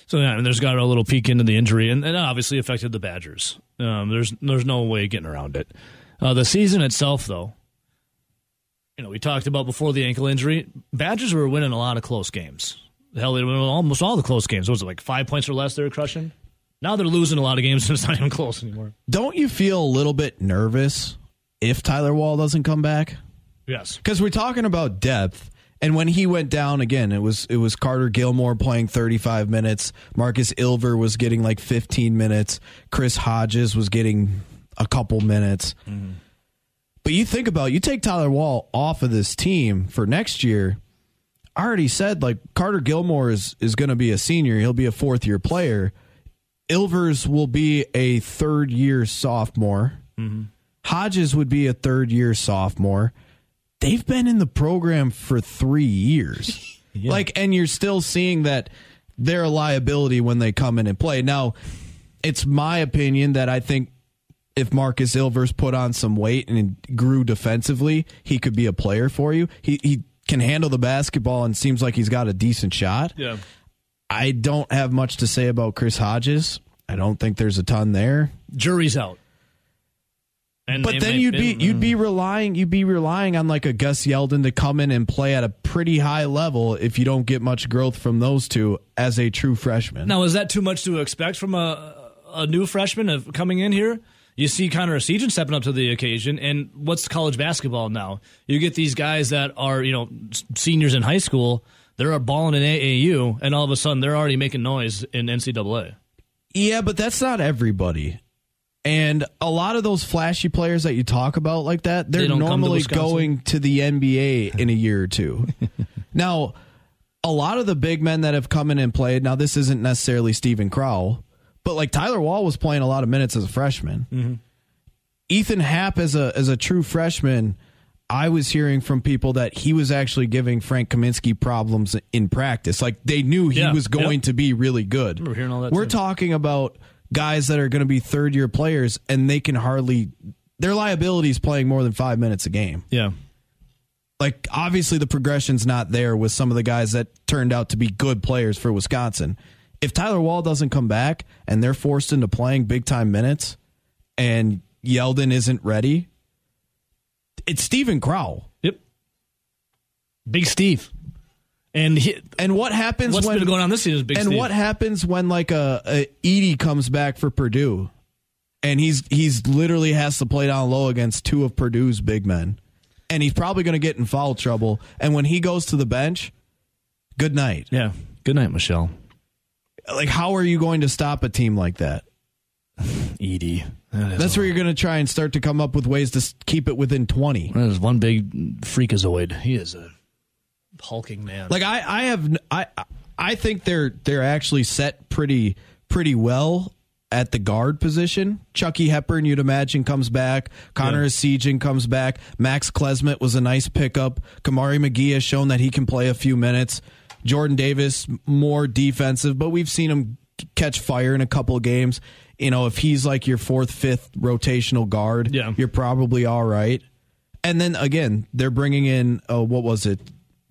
So yeah, and there's got a little peek into the injury, and, and it obviously affected the Badgers. Um, there's there's no way getting around it. Uh, the season itself, though, you know, we talked about before the ankle injury. Badgers were winning a lot of close games. Hell, they were almost all the close games. What was it like five points or less? They were crushing. Now they're losing a lot of games, and it's not even close anymore. Don't you feel a little bit nervous if Tyler Wahl doesn't come back? Yes, Because we're talking about depth, And when he went down again, it was it was Carter Gilmore playing 35 minutes. Markus Ilver was getting like 15 minutes. Chris Hodges was getting a couple minutes. Mm-hmm. But you think about you take Tyler Wahl off of this team for next year. I already said like Carter Gilmore is is going to be a senior. He'll be a fourth year player. Ilvers will be a third year sophomore. Mm-hmm. Hodges would be a third year sophomore. They've been in the program for three years. Like, and you're still seeing that they're a liability when they come in and play. Now, it's my opinion that I think if Markus Ilvers put on some weight and grew defensively, he could be a player for you. He he can handle the basketball and seems like he's got a decent shot. Yeah. I don't have much to say about Chris Hodges. I don't think there's a ton there. Jury's out. And but then you'd be you'd be relying you'd be relying on like a Gus Yalden to come in and play at a pretty high level if you don't get much growth from those two as a true freshman. Now, is that too much to expect from a a new freshman of coming in here? You see Connor Seaton stepping up to the occasion, and what's college basketball now? You get these guys that are you know seniors in high school, they're balling in AAU, and all of a sudden they're already making noise in NCAA. Yeah, but that's not everybody. And a lot of those flashy players that you talk about like that, they're They don't to normally going to the NBA in a year or two. now, a lot of the big men that have come in and played, now this isn't necessarily Steven Crowl, but like Tyler Wahl was playing a lot of minutes as a freshman. Mm-hmm. Ethan Happ as a as a true freshman, I was hearing from people that he was actually giving Frank Kaminsky problems in practice. Like they knew he Yeah, was going yep. to be really good. remember hearing all that We're too. talking about guys that are going to be third year players and they can hardly their liabilities playing more than 5 minutes a game. Yeah. Like obviously the progression's not there with some of the guys that turned out to be good players for Wisconsin. If Tyler Wahl doesn't come back and they're forced into playing big time minutes and Yalden isn't ready, it's Steven Crowl. Yep. Big Steve. And he, and what happens What's when been going on this season is Big and Steve. what happens when like a, a Edey comes back for Purdue? And he's he's literally has to play down low against two of Purdue's big men. And he's probably going to get in foul trouble. And when he goes to the bench good night. Yeah. Good night Michelle. Like how are you going to stop a team like that? Edey. That's where you're going to try and start to come up with ways to keep it within 20 There's one big freakazoid. He is a hulking man. Like I, I have, I, I think they're they're actually set pretty pretty well at the guard position. Chucky Hepburn, you'd imagine, comes back. Connor Yeah. Essegian comes back. Max Klesmit was a nice pickup. Kamari McGee has shown that he can play a few minutes. Jordan Davis more defensive, but we've seen him catch fire in a couple of games. You know, if he's like your fourth, fifth rotational guard, Yeah. you're probably all right. And then again, they're bringing in uh, what was it,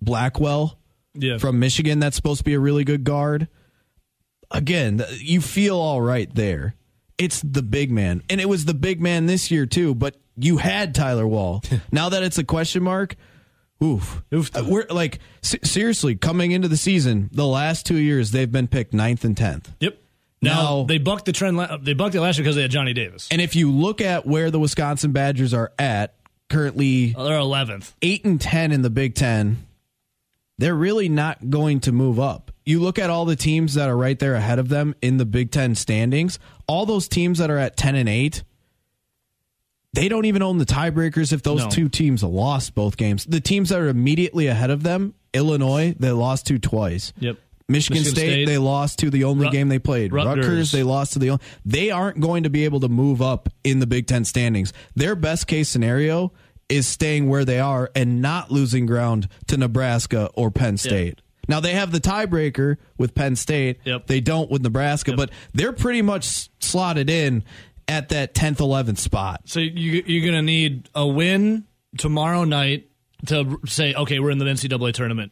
Blackwell Yeah. from Michigan. That's supposed to be a really good guard. Again, you feel all right there. It's the big man, and it was the big man this year too. But you had Tyler Wahl. now that it's a question mark, oof. Uh, We're like se- seriously coming into the season. The last two years, they've been picked ninth and tenth. Yep. Now, Now- they bucked the trend. la- They bucked it last year because they had Johnny Davis. And if you look at where the Wisconsin Badgers are at currently, Oh, they're eleventh. eight and ten in the Big Ten, they're really not going to move up. You look at all the teams that are right there ahead of them in the Big Ten standings. All those teams that are at ten and eight, they don't even own the tiebreakers if those No. two teams lost both games. The teams that are immediately ahead of them, Illinois, they lost to twice. Yep. Michigan, Michigan State, State. they lost to the only Rut- game they played. Rutgers. Rutgers, they lost to the only. They aren't going to be able to move up in the Big Ten standings. Their best case scenario is staying where they are and not losing ground to Nebraska or Penn State. Now they have the tiebreaker with Penn State. Yep. They don't with Nebraska, but they're pretty much slotted in at that 10th, 11th spot. So you, you're going to need a win tomorrow night to say, okay, we're in the NCAA tournament.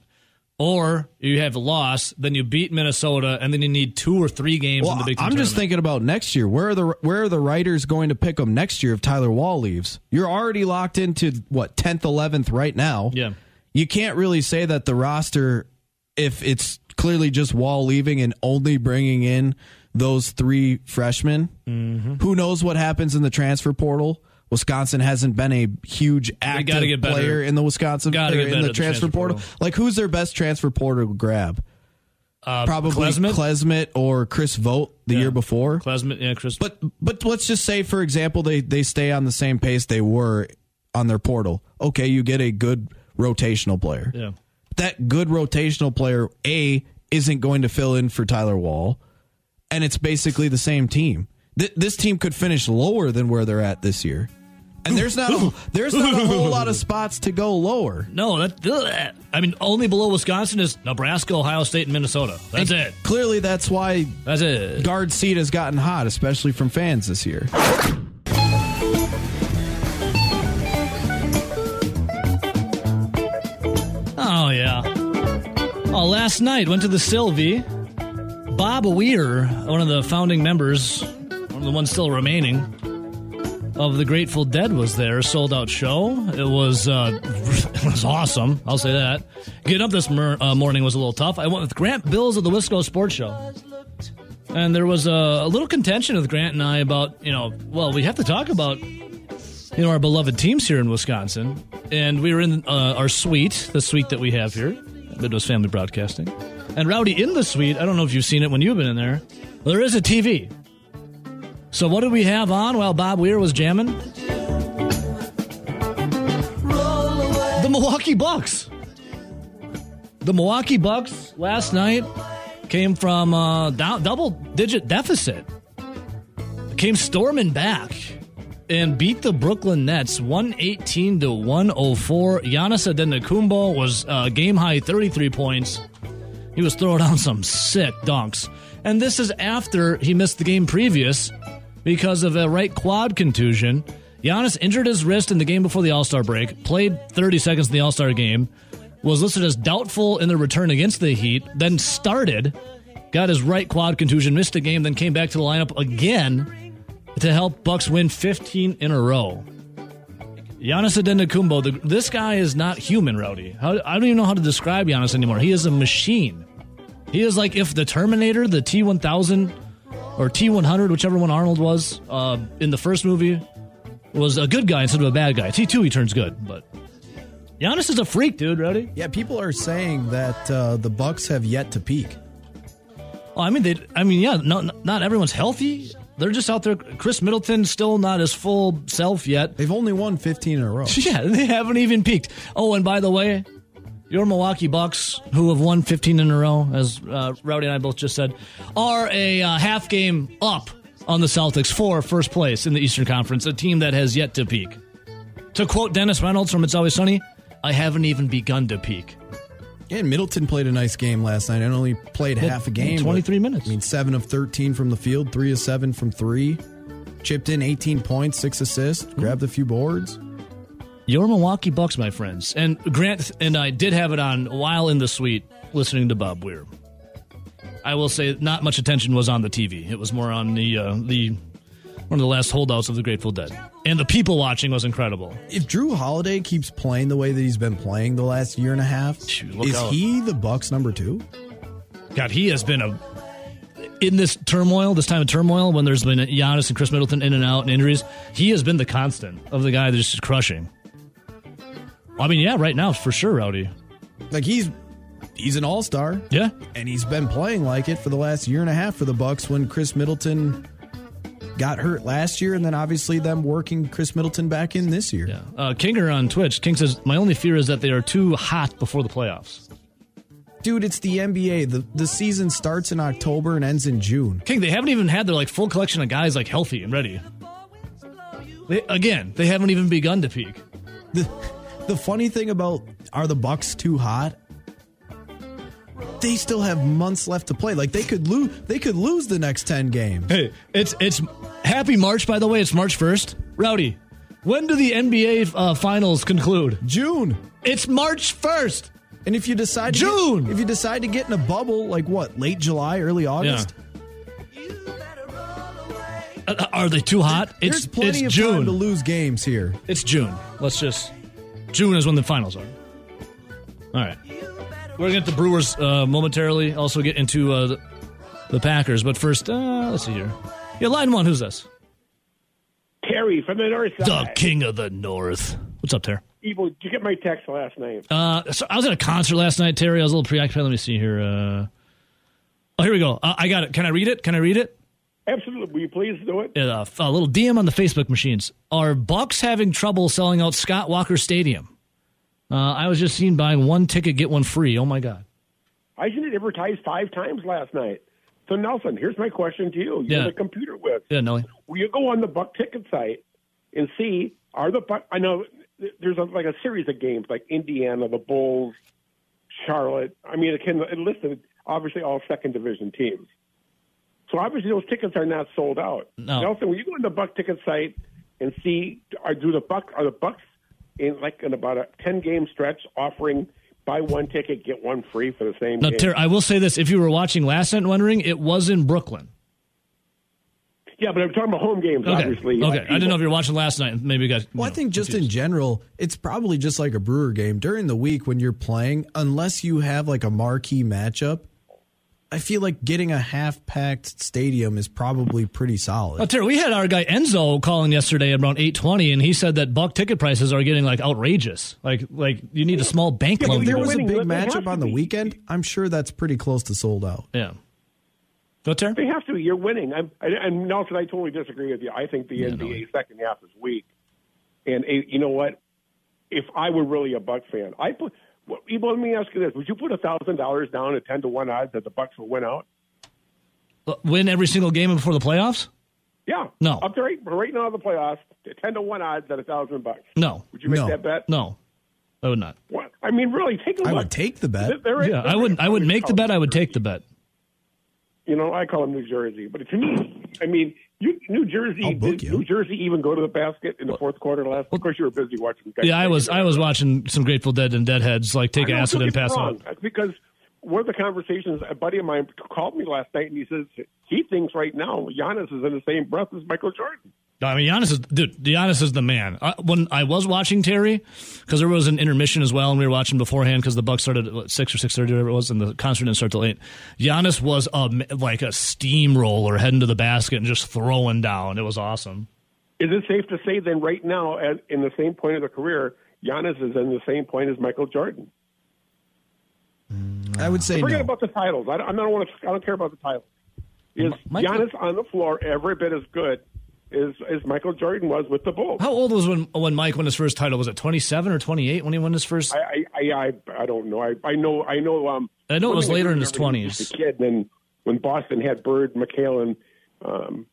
Or you have a loss, then you beat Minnesota, and then you need two or three games in the Big Ten I'm just thinking about next year. Where are the where are the writers going to pick them next year if Tyler Wahl leaves? You're already locked into what 10th, 11th right now. Yeah. You can't really say that the roster, if it's clearly just Wahl leaving and only bringing in those three freshmen. Mm-hmm. Who knows what happens in the transfer portal? Wisconsin hasn't been a huge active player in the Wisconsin Gotta in the the transfer, portal. portal. Like who's their best transfer portal grab? Uh, Probably Klesmit? Klesmit or Chris Vogt the Yeah. year before. Klesmit, yeah, Chris. But but let's just say, for example, they they stay on the same pace they were on their portal. Okay, you get a good rotational player. Yeah. That good rotational player A isn't going to fill in for Tyler Wahl, and it's basically the same team. Th- this team could finish lower than where they're at this year, and there's not a, there's not a whole lot of spots to go lower. No, that, ugh. I mean, only below Wisconsin is Nebraska, Ohio State, and Minnesota. That's And it. Clearly, that's why That's it. Gard seat has gotten hot, especially from fans this year. Oh yeah. Oh, last night went to the Sylvee. Bob Weir, one of the founding members, the one still remaining of the Grateful Dead, was there. Sold out show. It was uh, it was awesome. I'll say that. Getting up this mer- uh, morning was a little tough. I went with Grant Bills of the Wisco Sports Show. And there was a, a little contention with Grant and I about, you know, well, we have to talk about you know our beloved teams here in Wisconsin, and we were in uh, our suite, the suite that we have here, Midwest Family Broadcasting. And Rowdy in the suite, I don't know if you've seen it when you've been in there. There is a TV. So what did we have on while Bob Weir was jamming? The Milwaukee Bucks. The Milwaukee Bucks last night came from a double digit deficit. Came storming back and beat the Brooklyn Nets 118 to 104. Giannis Antetokounmpo was uh, game high 33 points. He was throwing down some sick dunks. And this is after he missed the game previous because of a right quad contusion. Giannis injured his wrist in the game before the All Star break, played 30 seconds in the All Star game, was listed as doubtful in the return against the Heat, then started, got his right quad contusion, missed a game, then came back to the lineup again to help Bucks win 15 in a row. Giannis Antetokounmpo, the, this guy is not human, Rowdy. How, I don't even know how to describe Giannis anymore. He is a machine. He is like if the Terminator, the T one thousand or T one hundred, whichever one Arnold was uh, in the first movie, was a good guy instead of a bad guy. T two he turns good, but Giannis is a freak, dude. Ready? Yeah, people are saying that uh, the Bucks have yet to peak. Well, I mean, they. I mean, yeah. No, not everyone's healthy. They're just out there. Khris Middleton still not his full self yet. They've only won 15 in a row. Yeah, they haven't even peaked. Oh, and by the way, your Milwaukee Bucks, who have won 15 in a row, as uh, Rowdy and I both just said, are a uh, half game up on the Celtics for first place in the Eastern Conference, a team that has yet to peak. To quote Dennis Reynolds from It's Always Sunny, I haven't even begun to peak. And Middleton played a nice game last night. I only played half a game. 23 but, minutes. I mean, 7 of 13 from the field, 3 of 7 from 3. Chipped in 18 points, 6 assists, grabbed a few boards. Your Milwaukee Bucks, my friends. And Grant and I did have it on while in the suite listening to Bob Weir. I will say not much attention was on the TV. It was more on the uh, the one of the last holdouts of the Grateful Dead. And the people watching was incredible. If Jrue Holiday keeps playing the way that he's been playing the last year and a half, is out. he the Bucks number 2? God, he has been a in this turmoil, this time of turmoil, when there's been Giannis and Khris Middleton in and out and injuries, he has been the constant of the guy that's just crushing. I mean, yeah, right now for sure, Rowdy. Like he's he's an all-star. Yeah. And he's been playing like it for the last year and a half for the Bucks when Khris Middleton got hurt last year and then obviously them working Khris Middleton back in this year. Yeah. Uh, Kinger on Twitch, King says, My only fear is that they are too hot before the playoffs. Dude, it's the NBA. The the season starts in October and ends in June. King, they haven't even had their like full collection of guys like healthy and ready. They, again, they haven't even begun to peak. The the funny thing about are the Bucks too hot? They still have months left to play. Like they could lose they could lose the next 10 games. Hey, it's it's happy March by the way. It's March first. Rowdy, when do the NBA uh, finals conclude? June. It's March first. And if you decide to June, get, if you decide to get in a bubble like what, late July, early August, Uh, are they too hot? It's there's plenty it's of June. time to lose games here. It's June. Let's just June is when the finals are. All right. We're gonna get the Brewers uh, momentarily. Also get into uh, the, the Packers, but first, uh, let's see here. Yeah, line one. Who's this? Terry from the north The king of the north. What's up, Terry? Evil, did you get my text last night? Uh, so I was at a concert last night, Terry. I was a little preoccupied. Let me see here. Uh, oh, here we go. Uh, I got it. Can I read it? Can I read it? Absolutely. Will you please do it? Uh, a little DM on the Facebook machines. Are Bucks having trouble selling out Scott Walker Stadium? Uh, I was just seen buying one ticket, get one free. Oh my god! I seen it advertised five times last night. So Nelson, here's my question to you. You're Yeah. the computer with. Yeah, Nelly. Will you go on the Buck ticket site and see are the Buck? I know there's a, like a series of games like Indiana, the Bulls, Charlotte. I mean, it can it listed obviously all second division teams. So obviously those tickets are not sold out. No. Nelson, will you go on the Buck ticket site and see are do the Buck are the Bucks in like in about a ten game stretch offering buy one ticket get one free for the same Now, game? Terry, I will say this: if you were watching last night wondering, it was in Brooklyn. yeah, but I'm talking about home games. Okay. Obviously, Okay. I didn't know if you were watching last night. Maybe you guys. Well, I think just in general, it's probably just like a Brewer game during the week when you're playing, unless you have like a marquee matchup. I feel like getting a half packed stadium is probably pretty solid. Oh, Terry, we had our guy Enzo calling yesterday around eight twenty, and he said that Buck ticket prices are getting like outrageous. Like, like you need a small bank Yeah, loan. if to there was it. a big matchup on the weekend, I'm sure that's pretty close to sold out. Yeah. Go, Terry? They have to. You're winning. I'm, and- and Nelson, I totally disagree with you. I think the NBA second half is weak. And eh, you know what? If I were really a Buck fan, I put. Well, Ebo, let me ask you this: Would you put a thousand dollars down at ten to one odds that the Bucks will win out? Uh, win every single game before the playoffs? Yeah. No. Up to right, right now, the playoffs, ten to one odds at a thousand bucks. No. Would you make that bet? No, I would not. What? I mean, really, take a look. I would take the bet. There- there- Yeah, I wouldn't. I wouldn't make the bet. I would take the bet. You know, I call them New Jersey, but to me, I mean, you, New Jersey, did New Jersey even go to the basket in the fourth quarter last? Of course, you were busy watching. the Yeah, I was. I was watching some Grateful Dead and Deadheads like take know, acid and pass wrong. out. Because one of the conversations, a buddy of mine called me last night, and he says he thinks right now Giannis is in the same breath as Michael Jordan. I mean, Giannis is dude. Giannis is the man. I, when I was watching Terry, because there was an intermission as well, and we were watching beforehand because the Bucks started at what, six or six thirty, whatever it was, and the concert didn't start till eight. Giannis was a, like a steamroller heading to the basket and just throwing down. It was awesome. Is it safe to say then, right now, at, in the same point of the career, Giannis is in the same point as Michael Jordan? I would say Forget no. about the titles. I don't, I don't want to. I don't care about the titles. Is Michael- Giannis on the floor every bit as good as as Michael Jordan was with the Bulls? How old was when when Mike won his first title? Was it twenty seven or twenty eight when he won his first? I I, I, I, don't know. I, I know. I know. Um, I know it was later in his remember, he was 20s. just kid, and when Boston had Bird, McHale, um,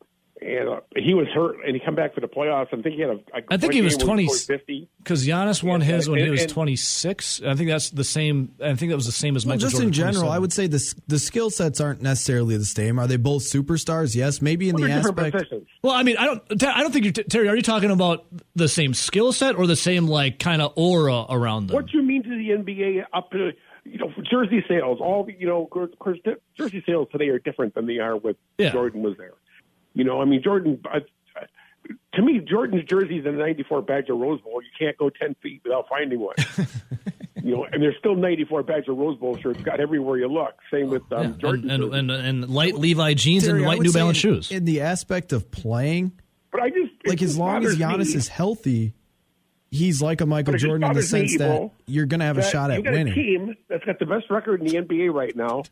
and uh, he was hurt, and he come back for the playoffs. I think he had a. a I think he was game where 20 scored fifty. Because Giannis won his when he was 26. I think that's the same. I think that was the same as Well, Michael just Jordan. in general, I would say the the skill sets aren't necessarily the same. Are they both superstars? Yes, maybe in Well, the aspect. positions. Well, I mean, I don't. I don't think you're Terry. Are you talking about the same skill set or the same like kind of aura around them? What do you mean to the NBA up to you know jersey sales? All the you know, jersey sales today are different than they are with Yeah. Jordan was there. You know, I mean, Jordan. Uh, to me, Jordan's jerseys in the '94 Badger Rose Bowl, you can't go ten feet without finding one. you know, and there's still '94 Badger Rose Bowl shirts got everywhere you look. Same with um, Jordan. and, and, and and light Levi jeans Terry, and I white New Balance in, shoes. In the aspect of playing, but I just like it as long as bothers Giannis me. is healthy, he's like a Michael But it just Jordan in the sense that you're going to have a that shot you at got winning. A team that's got the best record in the NBA right now,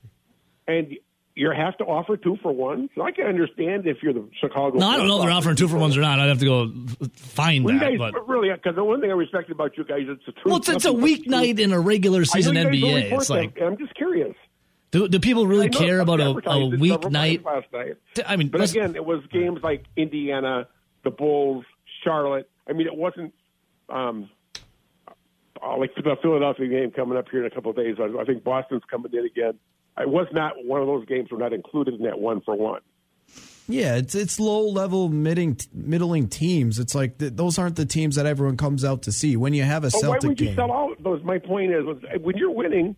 and you have to offer two for one. So I can understand if you're the Chicago. no, I don't know if they're offering two for ones or not. I'd have to go find Well, that. guys, but really, because the one thing I respect about you guys, it's the truth. well, it's, it's a nothing but the weeknight truth. in a regular season I know you guys don't NBA. It's like, I'm just curious. do, do people really care about a, a advertised it several weeknight? last night. I mean, but again, it was games like Indiana, the Bulls, Charlotte. I mean, it wasn't um, uh, like the Philadelphia game coming up here in a couple of days. I, I think Boston's coming in again. It was not one of those games. Were not included in that one for one. Yeah, it's it's low level middling middling teams. It's like th- those aren't the teams that everyone comes out to see. When you have a But why Celtic would you game, sell out those? My point is, when you're winning,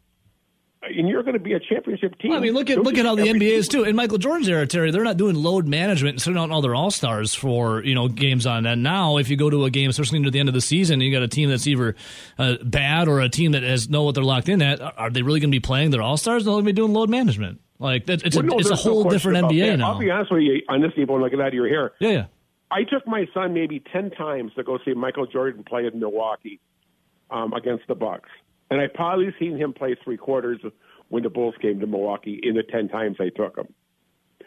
and you're going to be a championship team. Well, I mean, look at look at how the NBA is too. In Michael Jordan's era, Terry, they're not doing load management and sending out all their all stars for you know games on. And now, if you go to a game, especially near the end of the season, and you got a team that's either uh, bad or a team that has know what they're locked in at. Are they really going to be playing their all stars? They're going to be doing load management. Like that, it's Well, a no, it's a there's no whole different NBA that. now. I'll be honest with you on this, people, looking out of your hair. Yeah, yeah. I took my son maybe ten times to go see Michael Jordan play in Milwaukee um, against the Bucks, and I probably seen him play three quarters when the Bulls came to Milwaukee in the ten times I took him,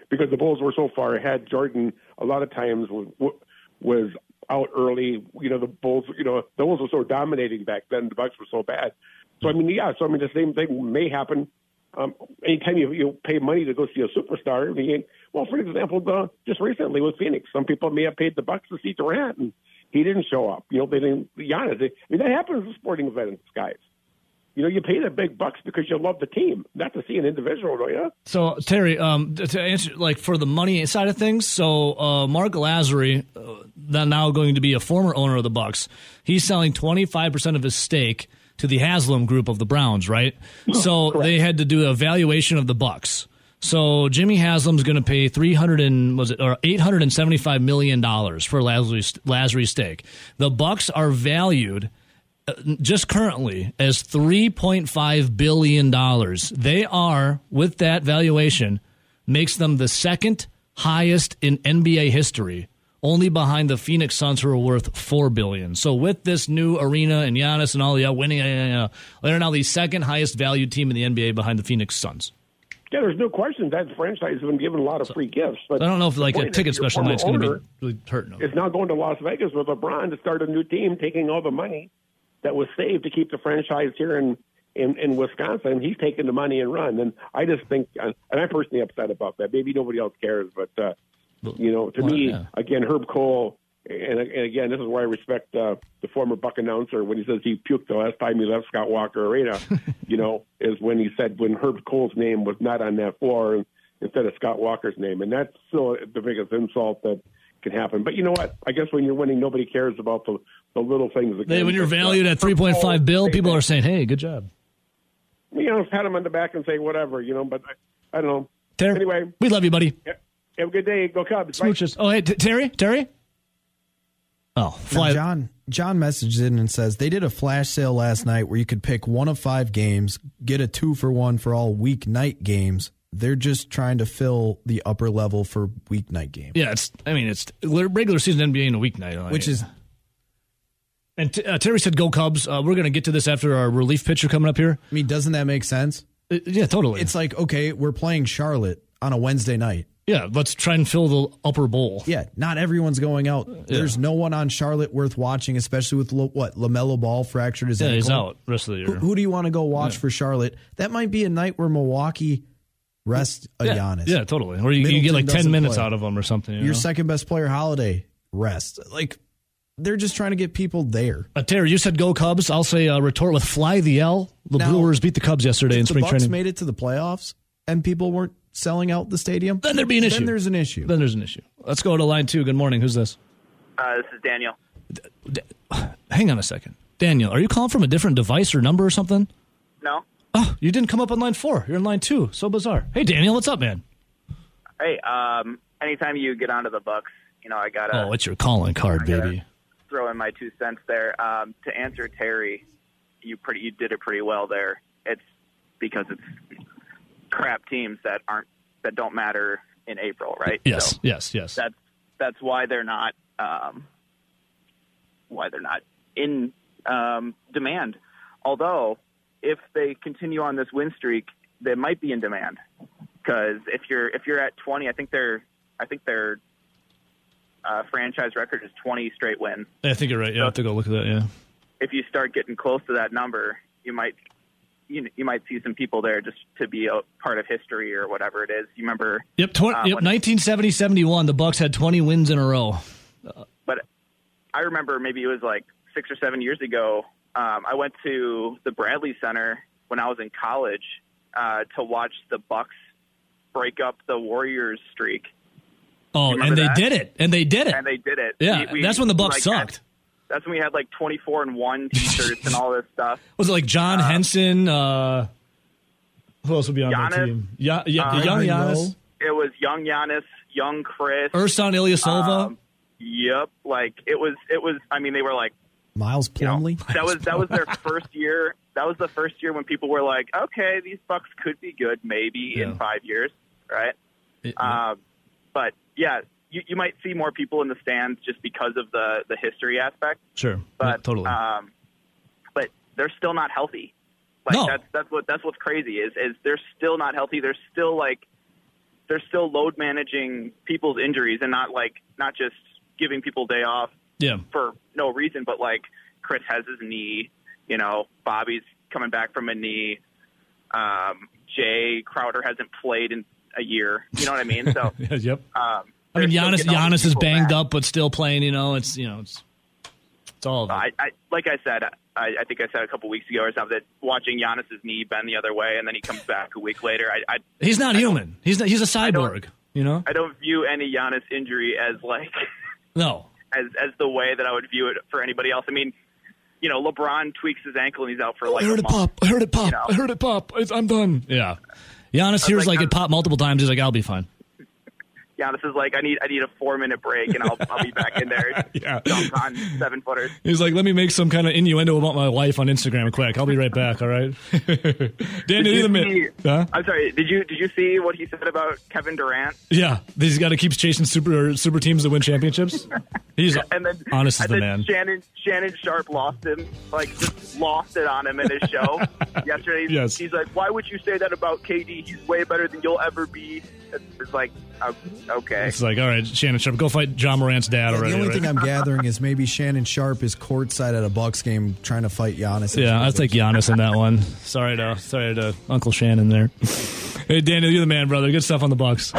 because the Bulls were so far ahead. Jordan a lot of times was was out early. You know, the Bulls. You know, the Bulls were so dominating back then. The Bucks were so bad. So I mean, yeah. So I mean, the same thing may happen. Um, anytime you you pay money to go see a superstar, I mean, well, for example, the, just recently with Phoenix, some people may have paid the bucks to see Durant, and he didn't show up. You know, they didn't. Giannis. I mean, that happens at sporting events, guys. You know, you pay the big bucks because you love the team, not to see an individual, do you? So Terry, um, to answer like for the money side of things, so uh, Marc Lasry, uh, now going to be a former owner of the Bucks, he's selling twenty five percent of his stake to the Haslam group of the Browns, right? So they had to do a valuation of the Bucks. So Jimmy Haslam's going to pay three hundred and was it or eight hundred and seventy five million dollars for Lasry's, Lasry's stake. The Bucks are valued just currently as three point five billion dollars. They are with that valuation makes them the second highest in NBA history only behind the Phoenix Suns, who are worth 4 billion. So with this new arena and Giannis and all the uh, winning, uh, they're now the second highest valued team in the NBA behind the Phoenix Suns. Yeah, there's no question that franchise has been given a lot of free gifts. But I don't know if like a ticket special former night's going to be really hurting them. Is now going to Las Vegas with LeBron to start a new team, taking all the money that was saved to keep the franchise here in in, in Wisconsin. He's taking the money and run, and I just think, and I'm personally upset about that. Maybe nobody else cares, but uh, you know, to Well, me, yeah. again, Herb Kohl, and, and again, this is why I respect uh, the former Buck announcer when he says he puked the last time he left Scott Walker Arena. you know, is when he said when Herb Kohl's name was not on that floor instead of Scott Walker's name, and that's still the biggest insult that can happen. But you know what? I guess when you're winning, nobody cares about the the little things. Again. They, when you're valued at 3.5 bill, people are saying, "Hey, good job." you know, pat him on the back and say whatever, you know. But I, I don't know. Terry, anyway, we love you, buddy. have a good day. Go Cubs. Bye. Smooches. Oh, hey, T- Terry, Terry. Oh, Now. John John messages in and says they did a flash sale last night where you could pick one of five games, get a two for one for all weeknight games. They're just trying to fill the upper level for weeknight games. Yeah, it's. I mean, it's regular season NBA in a weeknight, I Which is And t- uh, Terry said, "Go Cubs." Uh, we're going to get to this after our relief pitcher coming up here. I mean, doesn't that make sense? Uh, yeah, totally. It's like, okay, we're playing Charlotte on a Wednesday night. Yeah, let's try and fill the upper bowl. Yeah, not everyone's going out. There's no one on Charlotte worth watching, especially with Lo- what LaMelo Ball fractured his Yeah, ankle. he's out rest of the Who, year. who do you want to go watch Yeah. for Charlotte? That might be a night where Milwaukee rest a yeah, Giannis. yeah, totally. Or you, you get like ten minutes play. out of them or something. You Your know? second best player, Holiday, rest. Like they're just trying to get people there. Uh, Terry, you said go Cubs. I'll say uh, retort with fly the L. The Now, Brewers beat the Cubs yesterday in If the spring Bucks training. made it to the playoffs and people weren't selling out the stadium, then there'd be an issue. Then there's an issue. Then there's an issue. Let's go to line two. Good morning. Who's this? Uh, this is Daniel. Hang on a second. Daniel, are you calling from a different device or number or something? No. Oh, you didn't come up on line four. You're in line two. So bizarre. Hey, Daniel, what's up, man? Hey, um, anytime you get onto the Bucks, you know I gotta Oh, it's your calling card, baby. throw in my two cents there. Um, to answer Terry, you pretty you did it pretty well there. It's because it's crap teams that aren't that don't matter in April, right? Yes, So yes, yes. that's that's why they're not um, why they're not in um, demand. Although, if they continue on this win streak, they might be in demand because if you're if you're at 20, I think they're I think their uh, franchise record is 20 straight wins. I think you're right. Yeah, I have to go look at that. Yeah. If you start getting close to that number, you might you you might see some people there just to be a part of history or whatever it is. You remember? Yep. Tw- uh, yep. when- 1970 71. The Bucks had 20 wins in a row. but I remember maybe it was like six or seven years ago. Um, I went to the Bradley Center when I was in college uh, to watch the Bucks break up the Warriors streak. Oh, and remember they that? did it. And they did it. And they did it. Yeah, that's when the Bucks like, sucked. had- that's when we had like twenty four and one T-shirts and all this stuff. Was it like John Henson? Uh, who else would be on that team? Yeah, yeah, uh, young Giannis. It was young Giannis, young Khris, Ersan Ilyasova. Um, yep, like it was. It was. I mean, they were like Miles Plumlee. that was that was their first year. That was the first year when people were like, okay, these Bucks could be good maybe Yeah. in five years, right? Um, but yeah, you, you might see more people in the stands just because of the the history aspect. Sure, but Yeah, totally. Um, but they're still not healthy. Like No. that's that's what that's what's crazy is is they're still not healthy. They're still like they're still load managing people's injuries and not like not just giving people day off yeah. for no reason, but like Khris has his knee, you know, Bobby's coming back from a knee. Um, Jae Crowder hasn't played in a year. You know what I mean? So, yep. um, I mean, Giannis getting all these Giannis is banged back. up, but still playing. You know, it's you know, it's it's all. Of it. I, I like I said, I, I think I said a couple weeks ago or something that watching Giannis's knee bend the other way and then he comes back a week later. I, I He's not human. He's not, he's a cyborg. You know? I don't view any Giannis injury as like No. As as the way that I would view it for anybody else. I mean, you know, LeBron tweaks his ankle and he's out for like I heard a it month. pop. I heard it pop. You know? I heard it pop. It's, I'm done. Yeah. Giannis hears like, it pop multiple times. He's like, I'll be fine. Giannis is like, I need I need a four minute break and I'll I'll be back in there. Yeah. Dunk on seven footers. He's like, let me make some kind of innuendo about my life on Instagram quick. I'll be right back. All right. Daniel, Did you the you man. see- Huh? I'm sorry. Did you did you see what he said about Kevin Durant? Yeah. He's got to keep chasing super super teams to win championships. He's and then honest as the man. Shannon Shannon Sharpe lost him, like just lost it on him in his show yesterday. Yes. He's like, "Why would you say that about KD? He's way better than you'll ever be." It's like, oh, okay. It's like, all right, Shannon Sharpe, go fight Ja Morant's dad Yeah, already. the only right? thing I'm gathering is maybe Shannon Sharpe is courtside at a Bucks game trying to fight Giannis. Yeah, I'll take Giannis in that one. Sorry to sorry to Uncle Shannon there. Hey Daniel, you're the man, brother. Good stuff on the Bucks.